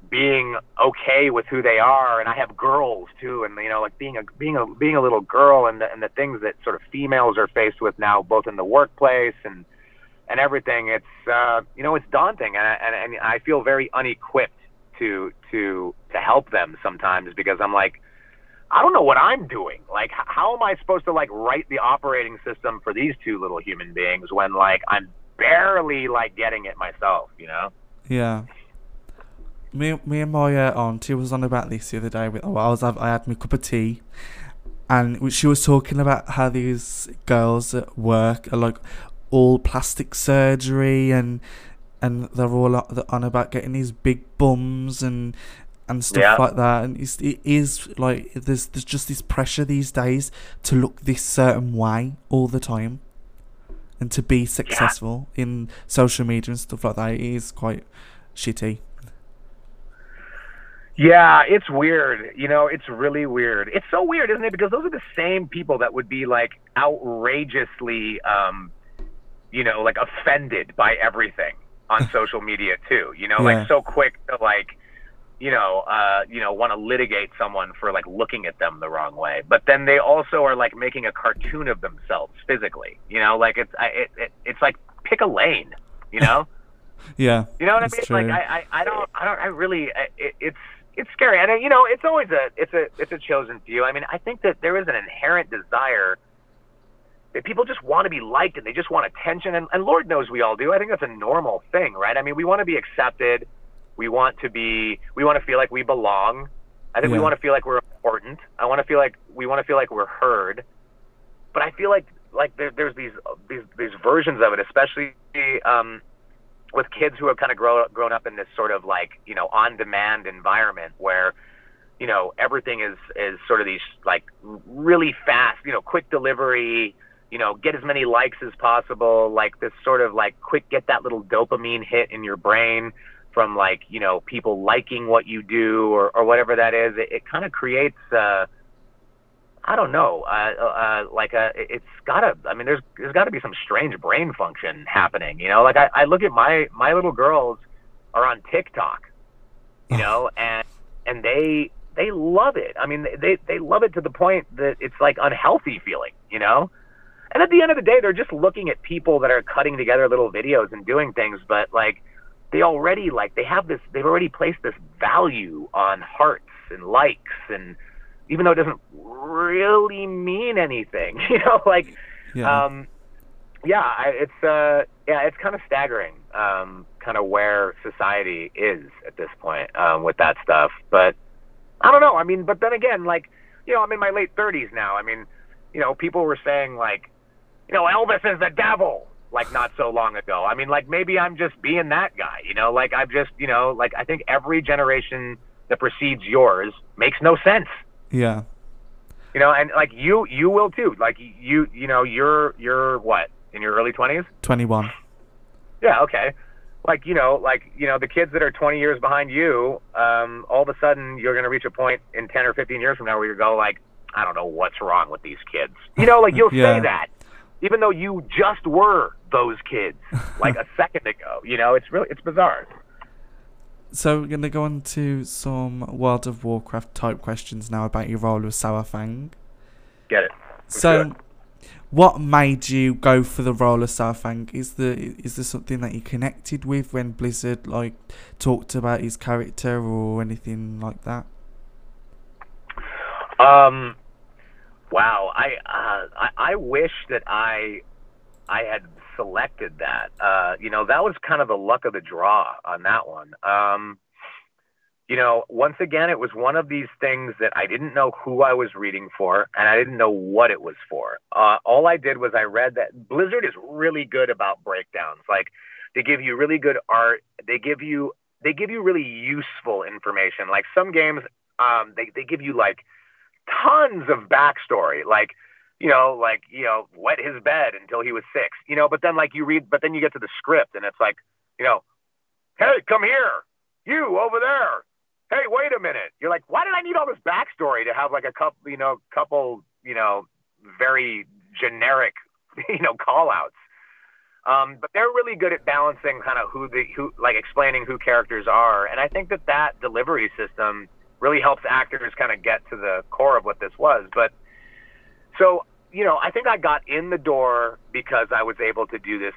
being okay with who they are and I have girls too and you know like being a being a being a little girl and the and the things that sort of females are faced with now both in the workplace and and everything it's uh you know it's daunting and I, and, and I feel very unequipped to to to help them sometimes because I'm like I don't know what I'm doing. Like, how am I supposed to like write the operating system for these two little human beings when like I'm barely like getting it myself? You know? Yeah. Me, me and my uh, auntie was on about this the other day. With, I was, I had my cup of tea, and she was talking about how these girls at work are like all plastic surgery, and and they're all on about getting these big bums and and stuff Yeah. like that. And it's, it is like there's there's just this pressure these days to look this certain way all the time, and to be successful yeah. in social media and stuff like that is quite shitty. Yeah, it's weird. You know, it's really weird. It's so weird, isn't it? Because those are the same people that would be like outrageously, um, you know, like offended by everything on social media too. You know, yeah. like so quick to like, you know, uh, you know, want to litigate someone for like looking at them the wrong way. But then they also are like making a cartoon of themselves physically. You know, like it's I, it, it it's like pick a lane. You know. yeah. You know what I mean? True. Like I, I I don't I don't I really it, it's it's scary, and you know, it's always a it's a it's a chosen few. I mean, I think that there is an inherent desire that people just want to be liked and they just want attention, and, and Lord knows we all do. I think that's a normal thing, right? I mean, we want to be accepted, we want to be, we want to feel like we belong. I think yeah. we want to feel like we're important. I want to feel like we want to feel like we're heard. But I feel like like there, there's these these these versions of it, especially um, with kids who have kind of grown grown up in this sort of like you know on demand environment where you know everything is is sort of these like really fast you know quick delivery you know get as many likes as possible like this sort of like quick get that little dopamine hit in your brain from like you know people liking what you do or or whatever that is. It, it kind of creates uh I don't know. Uh, uh, uh like a, uh, it's gotta. I mean, there's there's got to be some strange brain function happening. You know, like I, I look at my my little girls are on TikTok, you know, and and they they love it. I mean, they they love it to the point that it's like unhealthy feeling. You know, and at the end of the day, they're just looking at people that are cutting together little videos and doing things, but like they already like they have this. They've already placed this value on hearts and likes and even though it doesn't really mean anything, you know, like, yeah. um, yeah, I, it's, uh, yeah, it's kind of staggering, um, kind of where society is at this point, um, with that stuff. But I don't know. I mean, but then again, like, you know, I'm in my late thirties now. I mean, you know, people were saying like, you know, Elvis is the devil, like not so long ago. I mean, like maybe I'm just being that guy, you know, like I'm just, you know, like I think every generation that precedes yours makes no sense. Yeah. You know, and like you, you will too. Like you, you know, you're you're what in your early twenties? Twenty one. Yeah. Okay. Like you know, like you know, the kids that are twenty years behind you, um, all of a sudden you're going to reach a point in ten or fifteen years from now where you go like, I don't know what's wrong with these kids. You know, like you'll yeah. say that, even though you just were those kids like a second ago. You know, it's really it's bizarre. So we're going to go on to some World of Warcraft type questions now about your role with Saurfang. Get it. so, what made you go for the role of Saurfang? Is the is there something that you connected with when Blizzard like talked about his character or anything like that? Um, wow. I uh, I, I wish that I I had selected that. Uh, you know, that was kind of the luck of the draw on that one. Um, you know, once again, it was one of these things that I didn't know who I was reading for, and I didn't know what it was for. Uh, all I did was I read that Blizzard is really good about breakdowns. Like, they give you really good art. They give you they give you really useful information. Like some games, um, they they give you like tons of backstory. Like you know, like, you know, wet his bed until he was six, you know, but then like you read, but then you get to the script and it's like, you know, hey, come here, you over there. Hey, wait a minute. You're like, why did I need all this backstory to have like a couple, you know, couple, you know, very generic, you know, call outs. Um, but they're really good at balancing kind of who the, who, like explaining who characters are. And I think that that delivery system really helps actors kind of get to the core of what this was. But, so, you know, I think I got in the door because I was able to do this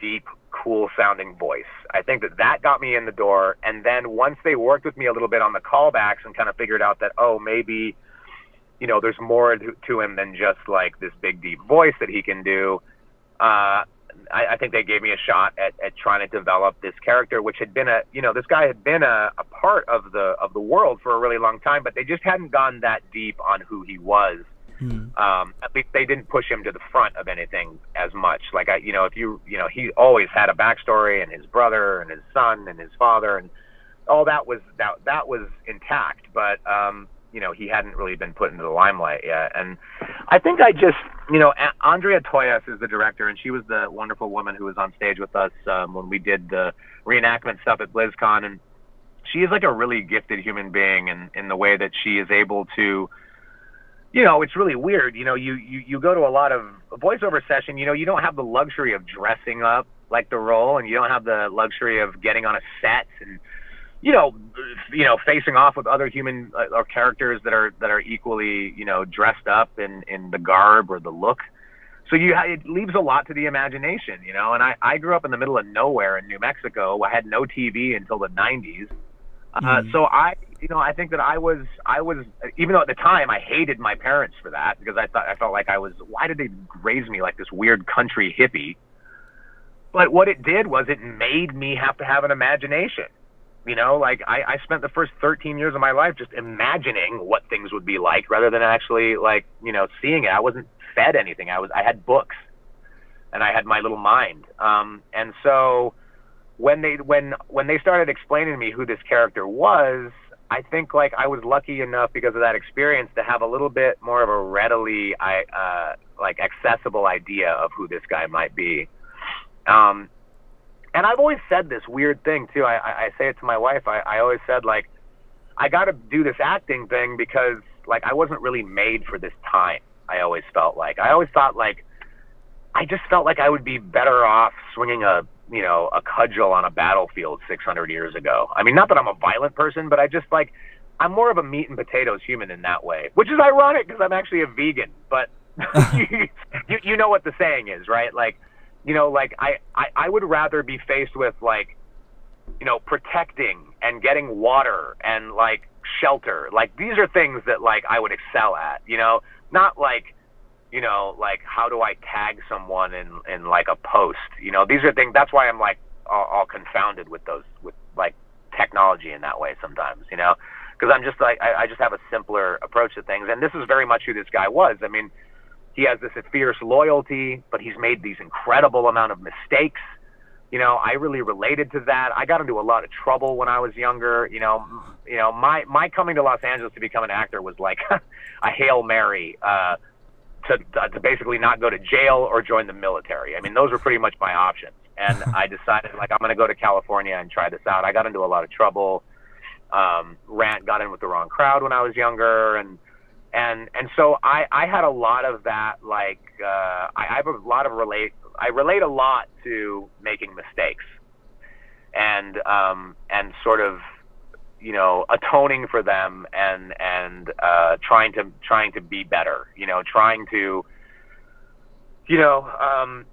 deep, cool sounding voice. I think that that got me in the door. And then once they worked with me a little bit on the callbacks and kind of figured out that, oh, maybe, you know, there's more to, him than just like this big, deep voice that he can do. Uh, I, I think they gave me a shot at, at trying to develop this character, which had been a, you know, this guy had been a, a part of the of the world for a really long time, but they just hadn't gone that deep on who he was Hmm. Um, at least they didn't push him to the front of anything as much. Like I, you know, if you, you know, he always had a backstory and his brother and his son and his father and all that was that that was intact. But um, you know he hadn't really been put into the limelight yet. And I think I just you know Andrea Toyias is the director, and she was the wonderful woman who was on stage with us um, when we did the reenactment stuff at BlizzCon, and she is like a really gifted human being in in the way that she is able to you know, it's really weird. You know, you, you, you go to a lot of voiceover session, you know, you don't have the luxury of dressing up like the role and you don't have the luxury of getting on a set and, you know, you know, facing off with other human uh, or characters that are, that are equally, you know, dressed up in, in the garb or the look. So you, it leaves a lot to the imagination, you know, and I, I grew up in the middle of nowhere in New Mexico. I had no TV until the nineties. Uh, Mm. so I, you know, I think that I was, I was, even though at the time I hated my parents for that because I thought I felt like I was, why did they raise me like this weird country hippie? But what it did was it made me have to have an imagination. You know, like I, I spent the first 13 years of my life just imagining what things would be like rather than actually like, you know, seeing it. I wasn't fed anything. I was, I had books and I had my little mind. Um, and so, when they when when they started explaining to me who this character was, I think like I was lucky enough because of that experience to have a little bit more of a readily I uh, like accessible idea of who this guy might be. Um, and I've always said this weird thing too. I, I say it to my wife. I, I always said like I got to do this acting thing because like I wasn't really made for this time. I always felt like I always thought like I just felt like I would be better off swinging a you know a cudgel on a battlefield 600 years ago. I mean, not that I'm a violent person, but I just like I'm more of a meat and potatoes human in that way, which is ironic because I'm actually a vegan. But you, you know what the saying is, right? Like you know, like I, I I would rather be faced with like you know protecting and getting water and like shelter. Like these are things that like I would excel at. You know, not like you know, like how do I tag someone in in like a post? You know, these are things. That's why I'm like all, all confounded with those with like technology in that way sometimes. You know, because I'm just like I, I just have a simpler approach to things, and this is very much who this guy was. I mean, he has this fierce loyalty, but he's made these incredible amount of mistakes. You know, I really related to that. I got into a lot of trouble when I was younger. You know, you know, my my coming to Los Angeles to become an actor was like a hail mary. Uh, to, to basically not go to jail or join the military. I mean, those were pretty much my options. And I decided, like, I'm going to go to California and try this out. I got into a lot of trouble. Um, rant got in with the wrong crowd when I was younger, and and and so I I had a lot of that. Like, uh, I, I have a lot of relate. I relate a lot to making mistakes, and um, and sort of you know atoning for them and and uh trying to trying to be better you know trying to you know um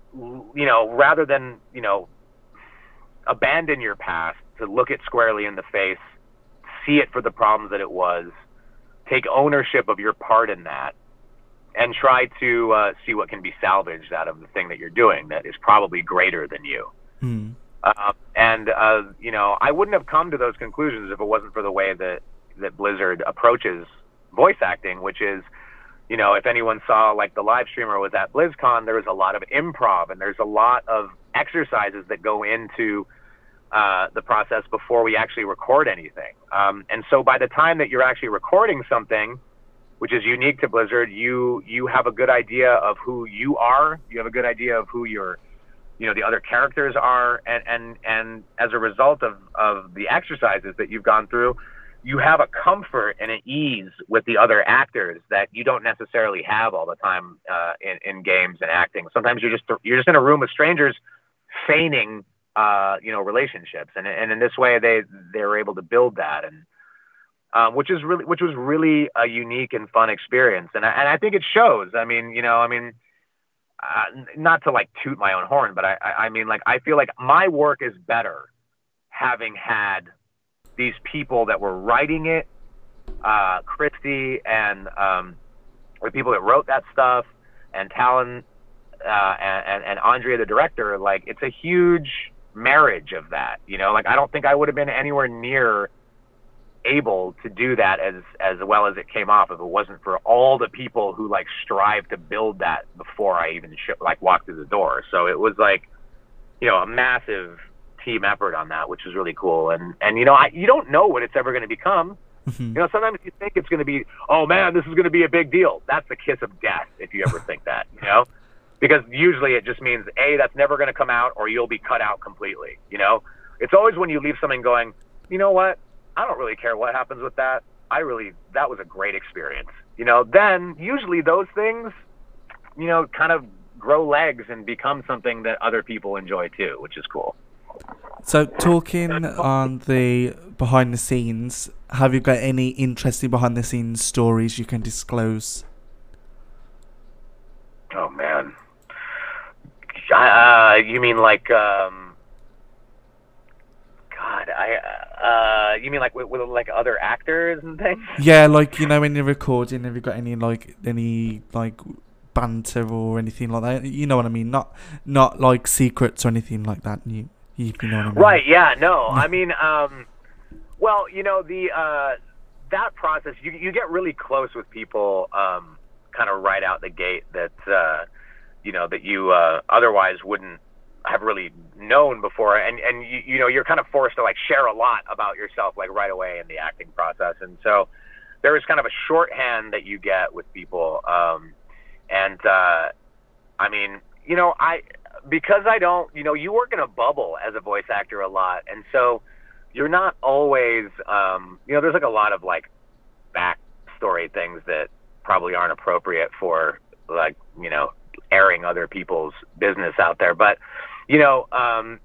you know rather than you know abandon your past to look it squarely in the face see it for the problems that it was take ownership of your part in that and try to uh, see what can be salvaged out of the thing that you're doing that is probably greater than you Hmm. Uh, and uh, you know, I wouldn't have come to those conclusions if it wasn't for the way that that Blizzard approaches voice acting, which is, you know, if anyone saw like the live streamer was at BlizzCon, there was a lot of improv and there's a lot of exercises that go into uh, the process before we actually record anything. Um, and so by the time that you're actually recording something, which is unique to Blizzard, you you have a good idea of who you are. You have a good idea of who your you know the other characters are and and and as a result of of the exercises that you've gone through you have a comfort and an ease with the other actors that you don't necessarily have all the time uh, in, in games and acting. Sometimes you're just you're just in a room with strangers, feigning uh, you know relationships, and and in this way they they were able to build that, and um, which is really which was really a unique and fun experience, and I, and I think it shows. I mean, you know, I mean uh, not to like toot my own horn, but I, I, mean, like, I feel like my work is better having had these people that were writing it, uh, Christie and um, the people that wrote that stuff, and Talon uh, and, and Andrea, the director. Like, it's a huge marriage of that, you know. Like, I don't think I would have been anywhere near able to do that as as well as it came off if it wasn't for all the people who like strive to build that before I even sh- like walked through the door. So it was like, you know, a massive team effort on that, which was really cool. And and you know, I you don't know what it's ever going to become. Mm-hmm. You know, sometimes you think it's going to be, oh man, this is going to be a big deal. That's the kiss of death if you ever think that, you know? Because usually it just means, A, that's never going to come out or you'll be cut out completely, you know? It's always when you leave something going, you know what? I don't really care what happens with that. I really, that was a great experience. You know, then usually those things, you know, kind of grow legs and become something that other people enjoy too, which is cool. So, talking on the behind the scenes, have you got any interesting behind the scenes stories you can disclose? Oh man. Uh, you mean like um God, I uh you mean like with, with like other actors and things? Yeah, like you know when you're recording, have you got any like any like banter or anything like that? You know what I mean? Not not like secrets or anything like that. You you, you know what I mean? Right, yeah, no. I mean um well, you know, the uh that process you you get really close with people um kind of right out the gate that uh you know that you uh otherwise wouldn't have really known before. And and you, you know you're kind of forced to like share a lot about yourself like right away in the acting process. And so there is kind of a shorthand that you get with people um and uh i mean you know i because i don't you know you work in a bubble as a voice actor a lot. And so you're not always um you know there's like a lot of like backstory things that probably aren't appropriate for like you know airing other people's business out there. But you know um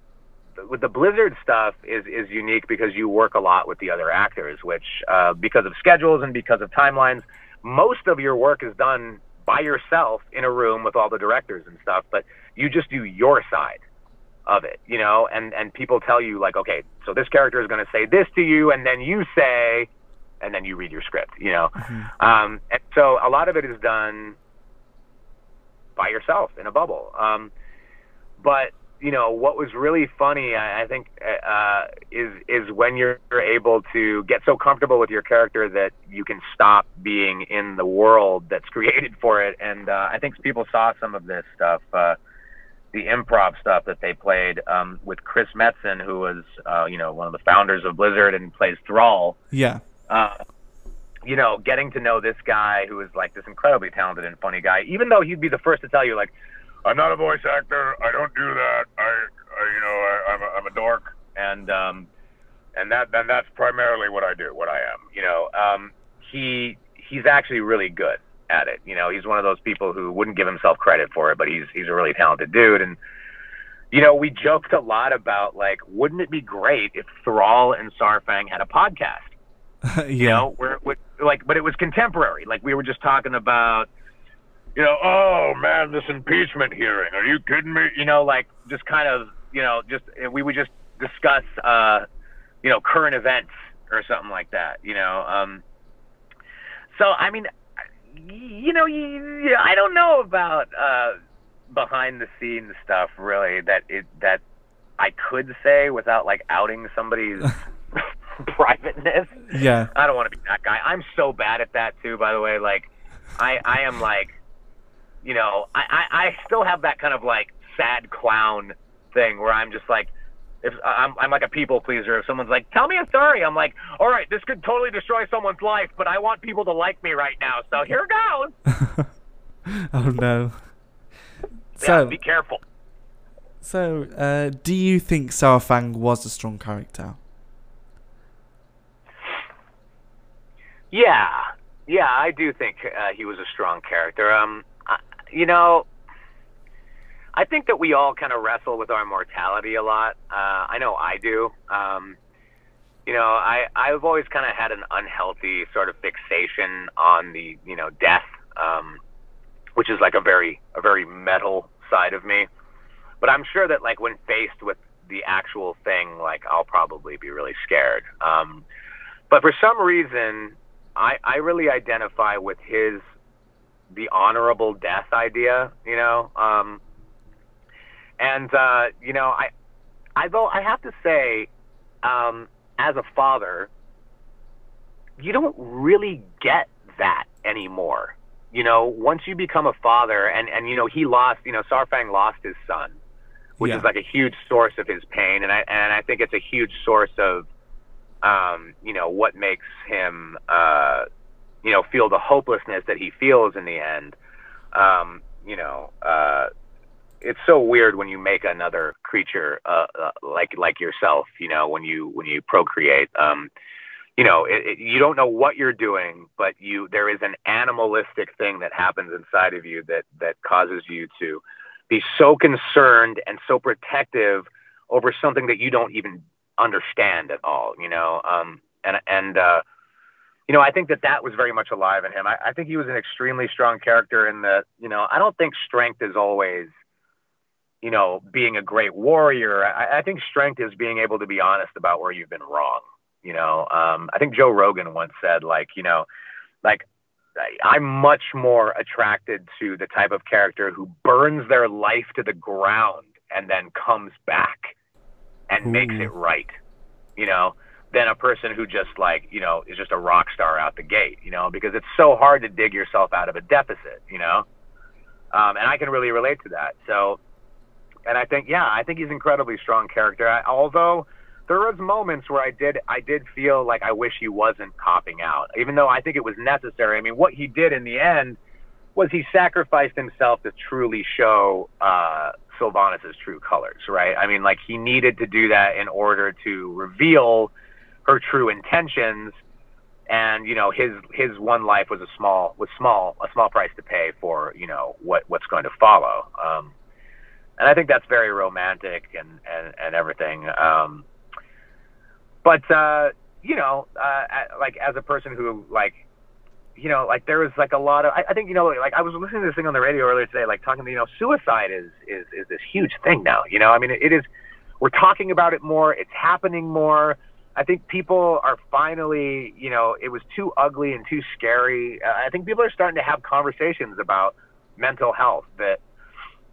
with the blizzard stuff is is unique because you work a lot with the other actors which uh because of schedules and because of timelines most of your work is done by yourself in a room with all the directors and stuff but you just do your side of it you know? And and people tell you like okay so this character is going to say this to you and then you say and then you read your script you know? Um and so a lot of it is done by yourself in a bubble. Um but you know what was really funny i, I think uh is is when you're able to get so comfortable with your character that you can stop being in the world that's created for it and uh i think people saw some of this stuff uh the improv stuff that they played um with chris metzen who was uh you know one of the founders of blizzard and plays thrall Yeah. uh, you know, getting to know this guy who is like this incredibly talented and funny guy, even though he'd be the first to tell you, like, I'm not a voice actor. I don't do that. I, I you know, I, I'm, a, I'm a dork, and um, and that then that's primarily what I do, what I am. You know, um, he he's actually really good at it. You know, he's one of those people who wouldn't give himself credit for it, but he's he's a really talented dude, and you know, we joked a lot about like, wouldn't it be great if Thrall and Saurfang had a podcast? yeah. you know where where- like but it was contemporary like we were just talking about you know oh man this impeachment hearing are you kidding me you know like just kind of you know just we would just discuss uh you know current events or something like that you know um so i mean you know i don't know about uh behind the scenes stuff really that it that i could say without like outing somebody's privateness Yeah. I don't want to be that guy. I'm so bad at that too, by the way. Like, I I am like, you know, I I, I still have that kind of like sad clown thing where I'm just like, if I'm I'm like a people pleaser. If someone's like, tell me a story, I'm like, all right, this could totally destroy someone's life, but I want people to like me right now, so here goes. oh no. yeah, So be careful. so uh, do you think Saurfang was a strong character? Yeah, yeah, I do think uh, he was a strong character. Um, you know, I think that we all kind of wrestle with our mortality a lot. Uh, I know I do. Um, you know, I I've always kind of had an unhealthy sort of fixation on the you know death, um, which is like a very a very metal side of me. But I'm sure that like when faced with the actual thing, like I'll probably be really scared. Um, but for some reason, I I really identify with his the honorable death idea. You know, um, and uh, you know I I though I have to say, um, as a father, you don't really get that anymore. You know, once you become a father, and and you know he lost, you know, Saurfang lost his son, which Yeah. is like a huge source of his pain, and I and I think it's a huge source of um, you know, what makes him, uh, you know, feel the hopelessness that he feels in the end. Um, you know, uh, it's so weird when you make another creature uh, uh, like like yourself. You know, when you when you procreate. Um, you know, it, it, you don't know what you're doing, but you there is an animalistic thing that happens inside of you that that causes you to be so concerned and so protective over something that you don't even understand at all. You know, um, and and uh, you know, I think that that was very much alive in him. I, I think he was an extremely strong character in that. You know, I don't think strength is always you know, being a great warrior. I, I think strength is being able to be honest about where you've been wrong. You know, um, I think Joe Rogan once said, like, you know, like I'm much more attracted to the type of character who burns their life to the ground and then comes back and Ooh. makes it right. You know, than a person who just like, you know, is just a rock star out the gate, you know, because it's so hard to dig yourself out of a deficit, you know? Um, and I can really relate to that. So, and I think, yeah, I think he's an incredibly strong character. I, although there was moments where I did, I did feel like I wish he wasn't copping out, even though I think it was necessary. I mean, what he did in the end was he sacrificed himself to truly show uh, true colors, right? I mean, like he needed to do that in order to reveal her true intentions. And you know, his his one life was a small was small a small price to pay for you know what what's going to follow. Um, and I think that's very romantic and and and everything. Um, but uh, you know, uh, like as a person who like, you know, like there was like a lot of. I, I think you know, like I was listening to this thing on the radio earlier today, like talking to you know, suicide is is is this huge thing now. You know, I mean, it, it is. We're talking about it more. It's happening more. I think people are finally, you know, it was too ugly and too scary. Uh, I think people are starting to have conversations about mental health that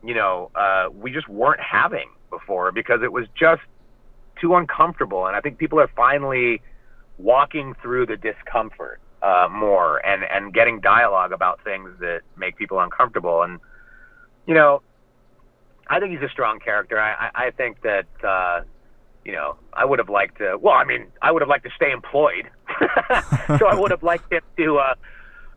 you know, uh, we just weren't having before because it was just too uncomfortable. And I think people are finally walking through the discomfort uh, more and, and getting dialogue about things that make people uncomfortable. And, you know, I think he's a strong character. I, I, I think that, uh, you know, I would have liked to, well, I mean, I would have liked to stay employed. so I would have liked him to, uh,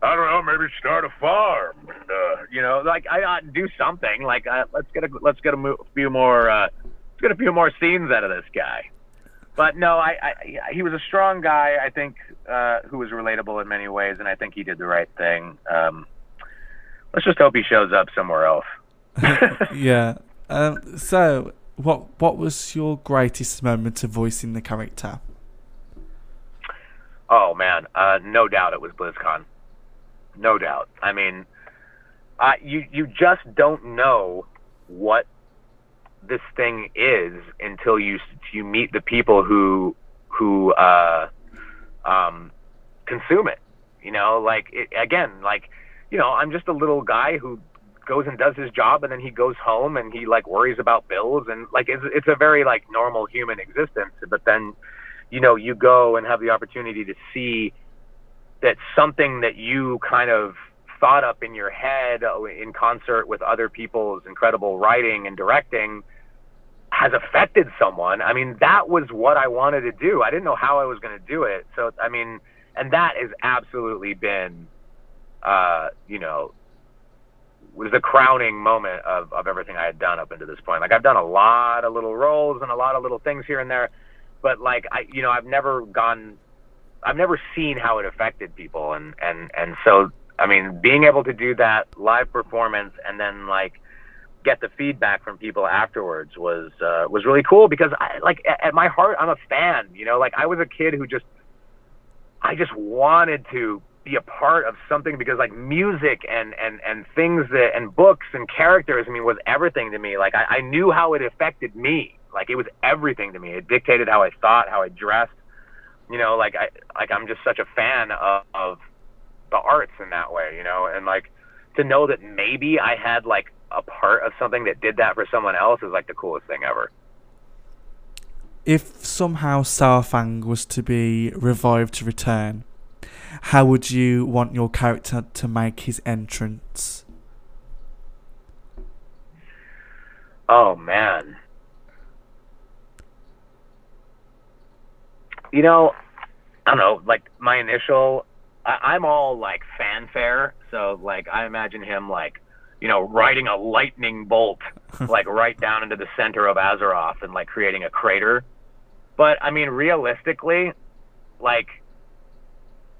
I don't know, maybe start a farm. And, uh, you know, like I ought to do something. Like uh, let's get a let's get a few more uh, let's get a few more scenes out of this guy. But no, I, I he was a strong guy. I think uh, who was relatable in many ways, and I think he did the right thing. Um, let's just hope he shows up somewhere else. yeah. Um, so, what what was your greatest moment of voicing the character? Oh man, uh, no doubt it was BlizzCon no doubt. I mean, you you just don't know what this thing is until you you meet the people who who uh, um, consume it. You know, like it, again, like you know, I'm just a little guy who goes and does his job, and then he goes home and he like worries about bills, and like it's it's a very like normal human existence. But then, you know, you go and have the opportunity to see that something that you kind of thought up in your head uh, in concert with other people's incredible writing and directing has affected someone. I mean, that was what I wanted to do. I didn't know how I was going to do it. So, I mean, and that has absolutely been, uh, you know, was the crowning moment of, of everything I had done up until this point. Like I've done a lot of little roles and a lot of little things here and there, but like I, you know, I've never gone I've never seen how it affected people, and and and so I mean, being able to do that live performance and then like get the feedback from people afterwards was uh, was really cool because I like at, at my heart I'm a fan. You know, like I was a kid who just I just wanted to be a part of something because like music and and and things that and books and characters I mean was everything to me. Like I, I knew how it affected me. Like it was everything to me. It dictated how I thought, how I dressed you know, like I like I'm just such a fan of, of the arts in that way, you know, and like to know that maybe I had like a part of something that did that for someone else is like the coolest thing ever. If somehow Saurfang was to be revived to return, how would you want your character to make his entrance? Oh man. You know, I don't know, like my initial. I, I'm all like fanfare, so like I imagine him like, you know, riding a lightning bolt like right down into the center of Azeroth and like creating a crater. But I mean, realistically, like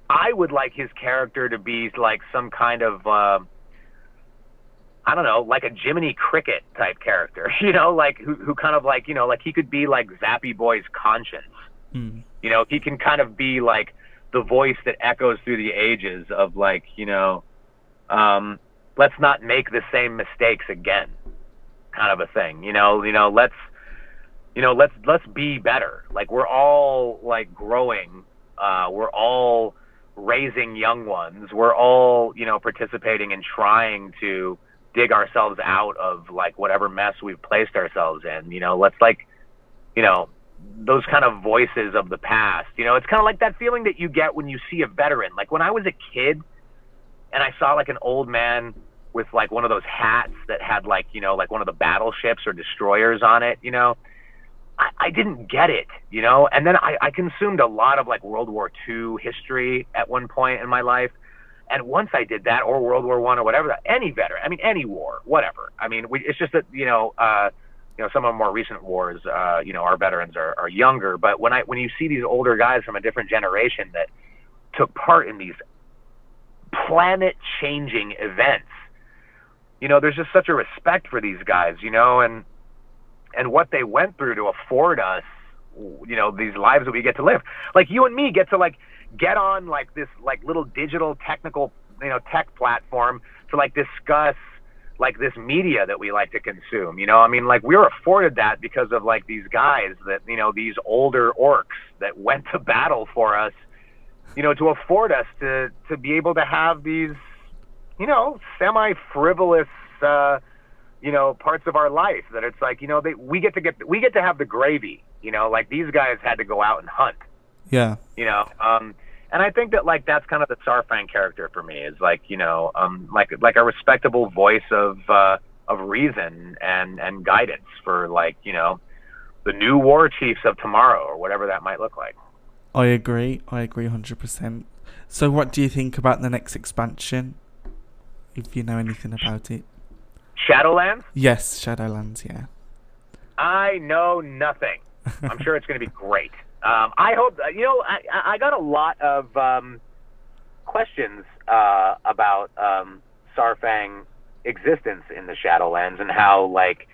I would like his character to be like some kind of. Uh, I don't know, like a Jiminy Cricket type character, you know, like who who kind of like, you know, like he could be like Zappy Boy's conscience. Mm. You know, he can kind of be like the voice that echoes through the ages of like, you know, um, let's not make the same mistakes again, kind of a thing. You know, you know, let's, you know, let's let's be better. Like we're all like growing. Uh, we're all raising young ones. We're all, you know, participating and trying to dig ourselves out of like whatever mess we've placed ourselves in. You know, let's like, you know, those kind of voices of the past. You know, it's kind of like that feeling that you get when you see a veteran. Like when I was a kid and I saw like an old man with like one of those hats that had like, you know, like one of the battleships or destroyers on it, you know, I, I didn't get it, you know, and then I, I consumed a lot of like World War II history at one point in my life. And once I did that, or World War One, or whatever, any veteran, I mean, any war, whatever. I mean, we, it's just that you know, uh, you know, some of the more recent wars, uh, you know, our veterans are, are younger. But when I when you see these older guys from a different generation that took part in these planet-changing events, you know, there's just such a respect for these guys, you know, and and what they went through to afford us, you know, these lives that we get to live. Like you and me get to like get on like this like little digital technical you know tech platform to like discuss like this media that we like to consume you know i mean like we were afforded that because of like these guys that you know these older orcs that went to battle for us you know to afford us to to be able to have these you know semi frivolous uh you know parts of our life that it's like you know they we get to get we get to have the gravy you know like these guys had to go out and hunt Yeah. you know um and i think that like that's kind of the Saurfang character for me is like you know um like like a respectable voice of uh of reason and and guidance for like you know the new war chiefs of tomorrow or whatever that might look like I agree. I agree 100%. So, what do you think about the next expansion? If you know anything about it. Shadowlands? Yes, Shadowlands, yeah. i know nothing. I'm sure it's going to be great. Um i hope you know i I- i got a lot of um questions uh about um Saurfang existence in the shadowlands and how like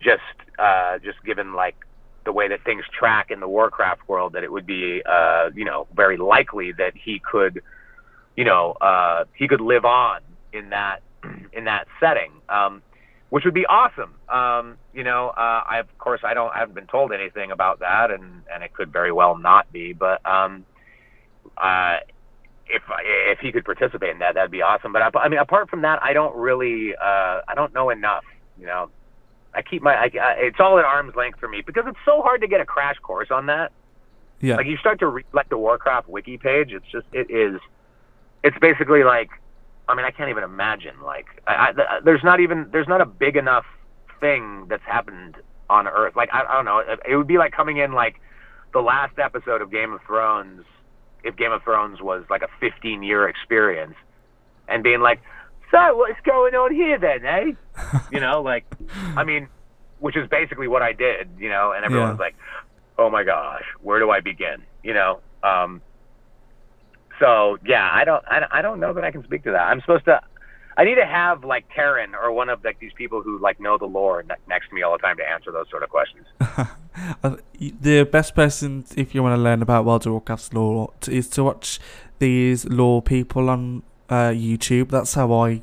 just uh just given like the way that things track in the warcraft world that it would be uh you know very likely that he could you know uh he could live on in that in that setting um which would be awesome. Um you know uh i of course i don't i haven't been told anything about that and and it could very well not be but um uh if if he could participate in that that'd be awesome. But I, I mean apart from that i don't really uh i don't know enough you know. I keep my I, I, it's all at arm's length for me because it's so hard to get a crash course on that. Yeah. like you start to read like the warcraft wiki page it's just it is it's basically like i mean i can't even imagine like I, I, th- there's not even there's not a big enough thing that's happened on earth. Like i, I don't know. It, it would be like coming in like the last episode of game of thrones if game of thrones was like a 15 year experience and being like so what's going on here then eh? You know like i mean which is basically what i did you know and everyone's Yeah. like oh my gosh where do i begin? You know um so yeah i don't I, I don't know that i can speak to that i'm supposed to i need to have like Taryn or one of like these people who like know the lore ne- next to me all the time to answer those sort of questions Uh, the best person, if you want to learn about World of Warcraft's lore, t- is to watch these lore people on uh, YouTube. That's how I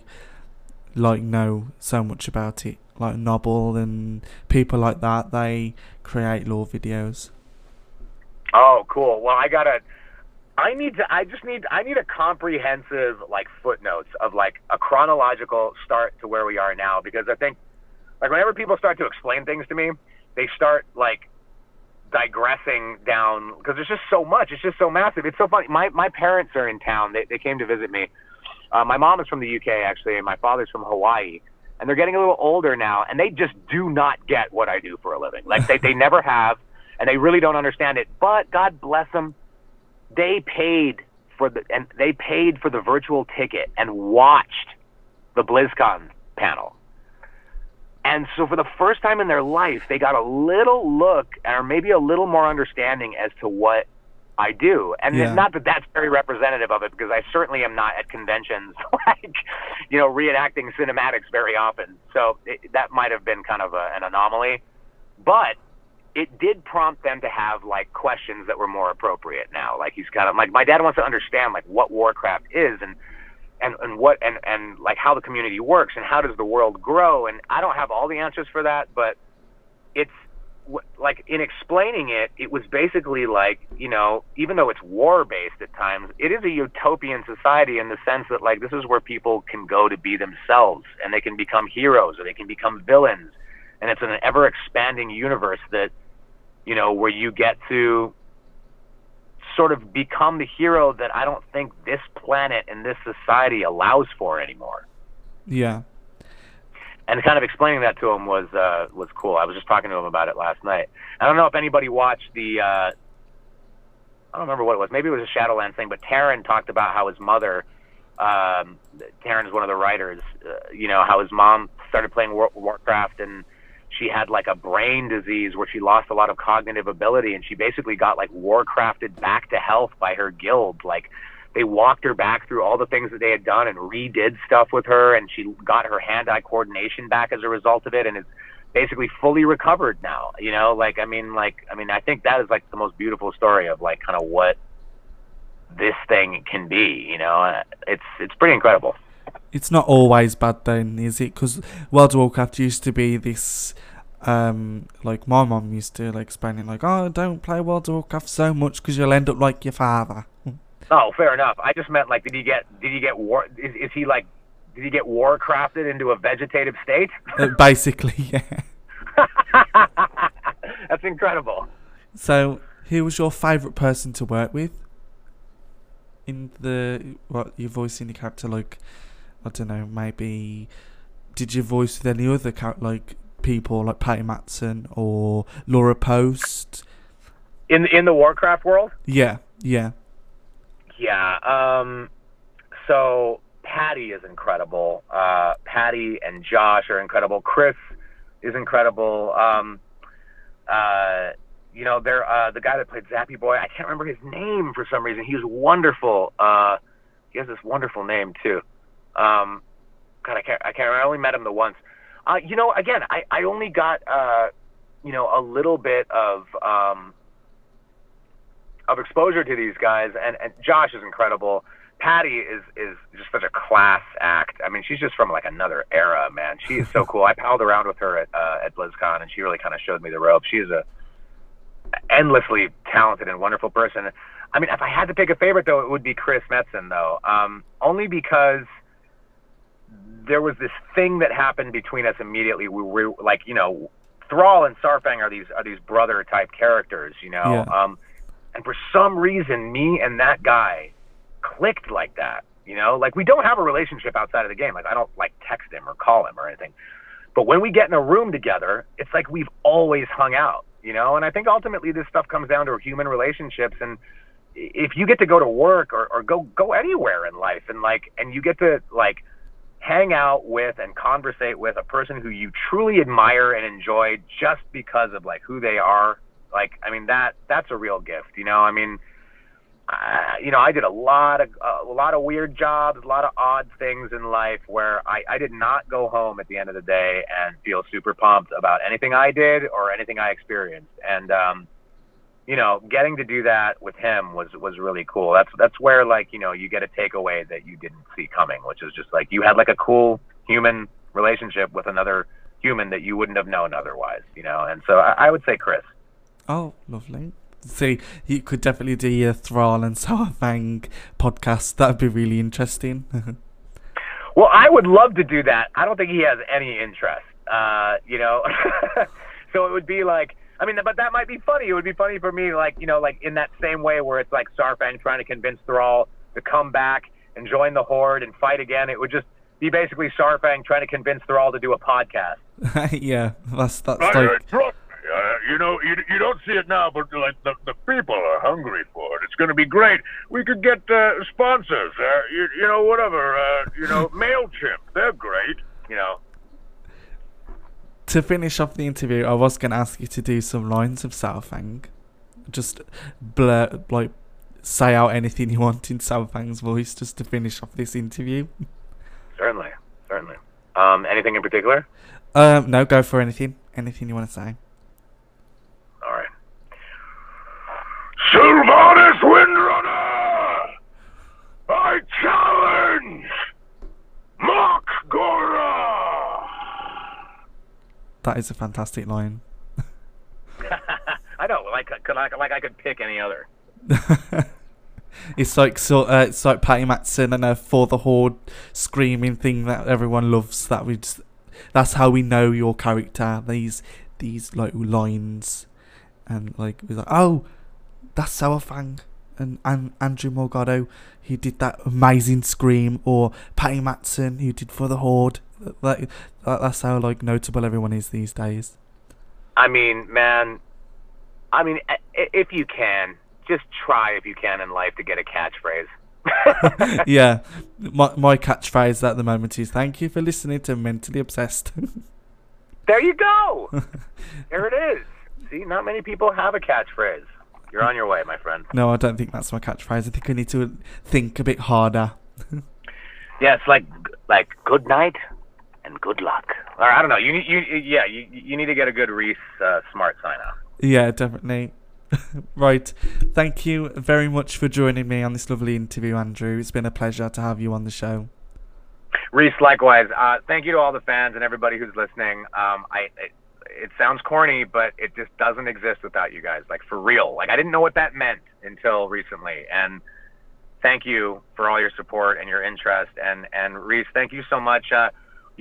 like know so much about it. Like Nobbel and people like that, they create lore videos. Oh, cool. Well, I gotta. I need to. I just need. I need a comprehensive like footnotes of like a chronological start to where we are now because I think like whenever people start to explain things to me, they start like digressing down because there's just so much. It's just so massive. It's so funny. My my parents are in town. They they came to visit me. Uh, my mom is from the UK actually, and my father's from Hawaii. And they're getting a little older now, and they just do not get what I do for a living. Like they they never have, and they really don't understand it. But God bless them, they paid for the and they paid for the virtual ticket and watched the BlizzCon panel. And so for the first time in their life, they got a little look or maybe a little more understanding as to what I do. And Yeah. not that that's very representative of it because I certainly am not at conventions like, you know, reenacting cinematics very often. So it, that might have been kind of a, an anomaly. But it did prompt them to have like questions that were more appropriate now. Like he's kind of like my dad wants to understand like what Warcraft is and and and what and and like how the community works and how does the world grow and I don't have all the answers for that, but it's like in explaining it, it was basically like you know even though it's war based at times, it is a utopian society in the sense that like this is where people can go to be themselves and they can become heroes or they can become villains and it's an ever expanding universe that you know where you get to sort of become the hero that I don't think this planet and this society allows for anymore. Yeah. And kind of explaining that to him was uh, was cool. I was just talking to him about it last night. I don't know if anybody watched the. Uh, I don't remember what it was. Maybe it was a Shadowlands thing. But Taryn talked about how his mother. Um, Taryn is one of the writers. Uh, you know how his mom started playing War- Warcraft and she had like a brain disease where she lost a lot of cognitive ability and she basically got like warcrafted back to health by her guild. Like they walked her back through all the things that they had done and redid stuff with her and she got her hand-eye coordination back as a result of it and is basically fully recovered now you know? Like i mean like i mean i think that is like the most beautiful story of like kind of what this thing can be you know? Uh, it's it's pretty incredible It's not always bad then, is it? Because World of Warcraft used to be this. Um, like my mom used to like explain it like, oh, don't play World of Warcraft so much because you'll end up like your father. Oh, fair enough. I just meant like, did he get? Did he get war? Is, is he like? Did he get war crafted into a vegetative state? Uh, Basically, yeah. That's incredible. So, who was your favourite person to work with? In the what you voicing the character like, I don't know, maybe did you voice with any other like people like Patty Mattson or Laura Post? In in the Warcraft world, Yeah, yeah, yeah. Um, so Patty is incredible. Uh, Patty and Josh are incredible. Chris is incredible. Um, uh, you know, they're uh, the guy that played Zappy Boy. I can't remember his name for some reason. He was wonderful. Uh, he has this wonderful name too. Um, God, I can't. I can't. I only met him the once. Uh, you know, again, I I only got uh, you know, a little bit of um, of exposure to these guys, and and Josh is incredible. Patty is is just such a class act. I mean, she's just from like another era, man. She is so cool. I palled around with her at uh, at BlizzCon, and she really kind of showed me the ropes. She is a endlessly talented and wonderful person. I mean, if I had to pick a favorite, though, it would be Chris Metzen, though, um, only because there was this thing that happened between us immediately. We were like, you know, Thrall and Saurfang are these are these brother type characters, you know. Yeah. Um, and for some reason, me and that guy clicked like that. You know, like we don't have a relationship outside of the game. Like I don't like text him or call him or anything. But when we get in a room together, it's like we've always hung out. You know, and I think ultimately this stuff comes down to human relationships and if you get to go to work or, or go go anywhere in life and like and you get to like hang out with and conversate with a person who you truly admire and enjoy just because of like who they are. Like i mean that that's a real gift you know? I mean uh, you know i did a lot of uh, a lot of weird jobs a lot of odd things in life where I, I did not go home at the end of the day and feel super pumped about anything i did or anything i experienced. And um you know, getting to do that with him was was really cool. That's that's where like you know you get a takeaway that you didn't see coming, which is just like you had like a cool human relationship with another human that you wouldn't have known otherwise, you know. And so I, I would say Chris. Oh, lovely. See, you could definitely do your Thrall and Saurfang podcast. That'd be really interesting. Well, I would love to do that. I don't think he has any interest, uh, you know. so it would be like, I mean, but that might be funny. It would be funny for me, like you know, like in that same way where it's like Saurfang trying to convince Thrall to come back and join the Horde and fight again. It would just be basically Saurfang trying to convince Thrall to do a podcast. yeah, that's that's I, like uh, uh, you know, you, you don't see it now, but like the, the people are hungry for it. It's going to be great. We could get uh, sponsors, uh, you, you know, whatever, uh, you know, Mailchimp. They're great, you know. To finish off the interview, I was going to ask you to do some lines of Saurfang. Just blur, like, say out anything you want in Saurfang's voice just to finish off this interview. Certainly, certainly. Um, anything in particular? Um, no, go for anything. Anything you want to say. All right. Sylvanas Windrunner! I challenge Mark Gora! That is a fantastic line. I know, like, could I, like I could pick any other. it's like so. Uh, it's like Patty Mattson and a for the horde screaming thing that everyone loves. That we just, that's how we know your character. These these like lines, and like we're like, oh, that's Saurfang. And, and Andrew Morgado, he did that amazing scream, or Patty Mattson, who did for the horde. Like that, that's how like notable everyone is these days. I mean, man, I mean, if you can, just try if you can in life to get a catchphrase. yeah, my my catchphrase at the moment is "Thank you for listening to Mentally Obsessed." There you go. there it is. See, not many people have a catchphrase. You're on your way, my friend. no, I don't think that's my catchphrase. I think I need to think a bit harder. Yeah, it's like like good night and good luck. Or I don't know. You need you yeah you you need to get a good Reese uh, Smart sign out. Yeah, definitely. right. Thank you very much for joining me on this lovely interview, Andrew. It's been a pleasure to have you on the show. Reese, likewise. Uh, thank you to all the fans and everybody who's listening. Um, I it, it sounds corny, but it just doesn't exist without you guys. Like for real. Like I didn't know what that meant until recently, and thank you for all your support and your interest. And and Reese, thank you so much. Uh,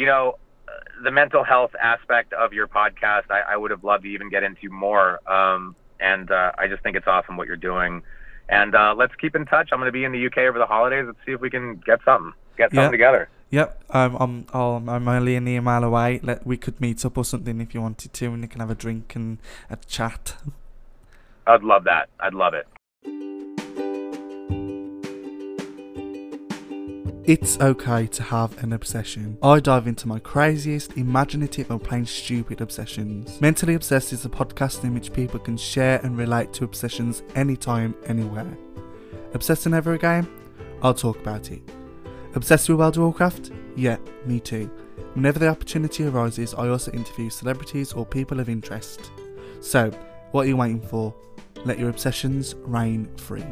you know, uh, the mental health aspect of your podcast, I, I would have loved to even get into more. Um, and uh, I just think it's awesome what you're doing. And uh, let's keep in touch. I'm going to be in the UK over the holidays. Let's see if we can get something, get something Yeah. together. Yep, I'm I'm I'm only a near mile away. Let we could meet up or something if you wanted to, and you can have a drink and a chat. I'd love that. I'd love it. It's okay to have an obsession. I dive into my craziest, imaginative, and plain stupid obsessions. Mentally Obsessed is a podcast in which people can share and relate to obsessions anytime, anywhere. Obsessing over a game? I'll talk about it. Obsessed with World of Warcraft? Yeah, me too. Whenever the opportunity arises, I also interview celebrities or people of interest. So, what are you waiting for? Let your obsessions reign free.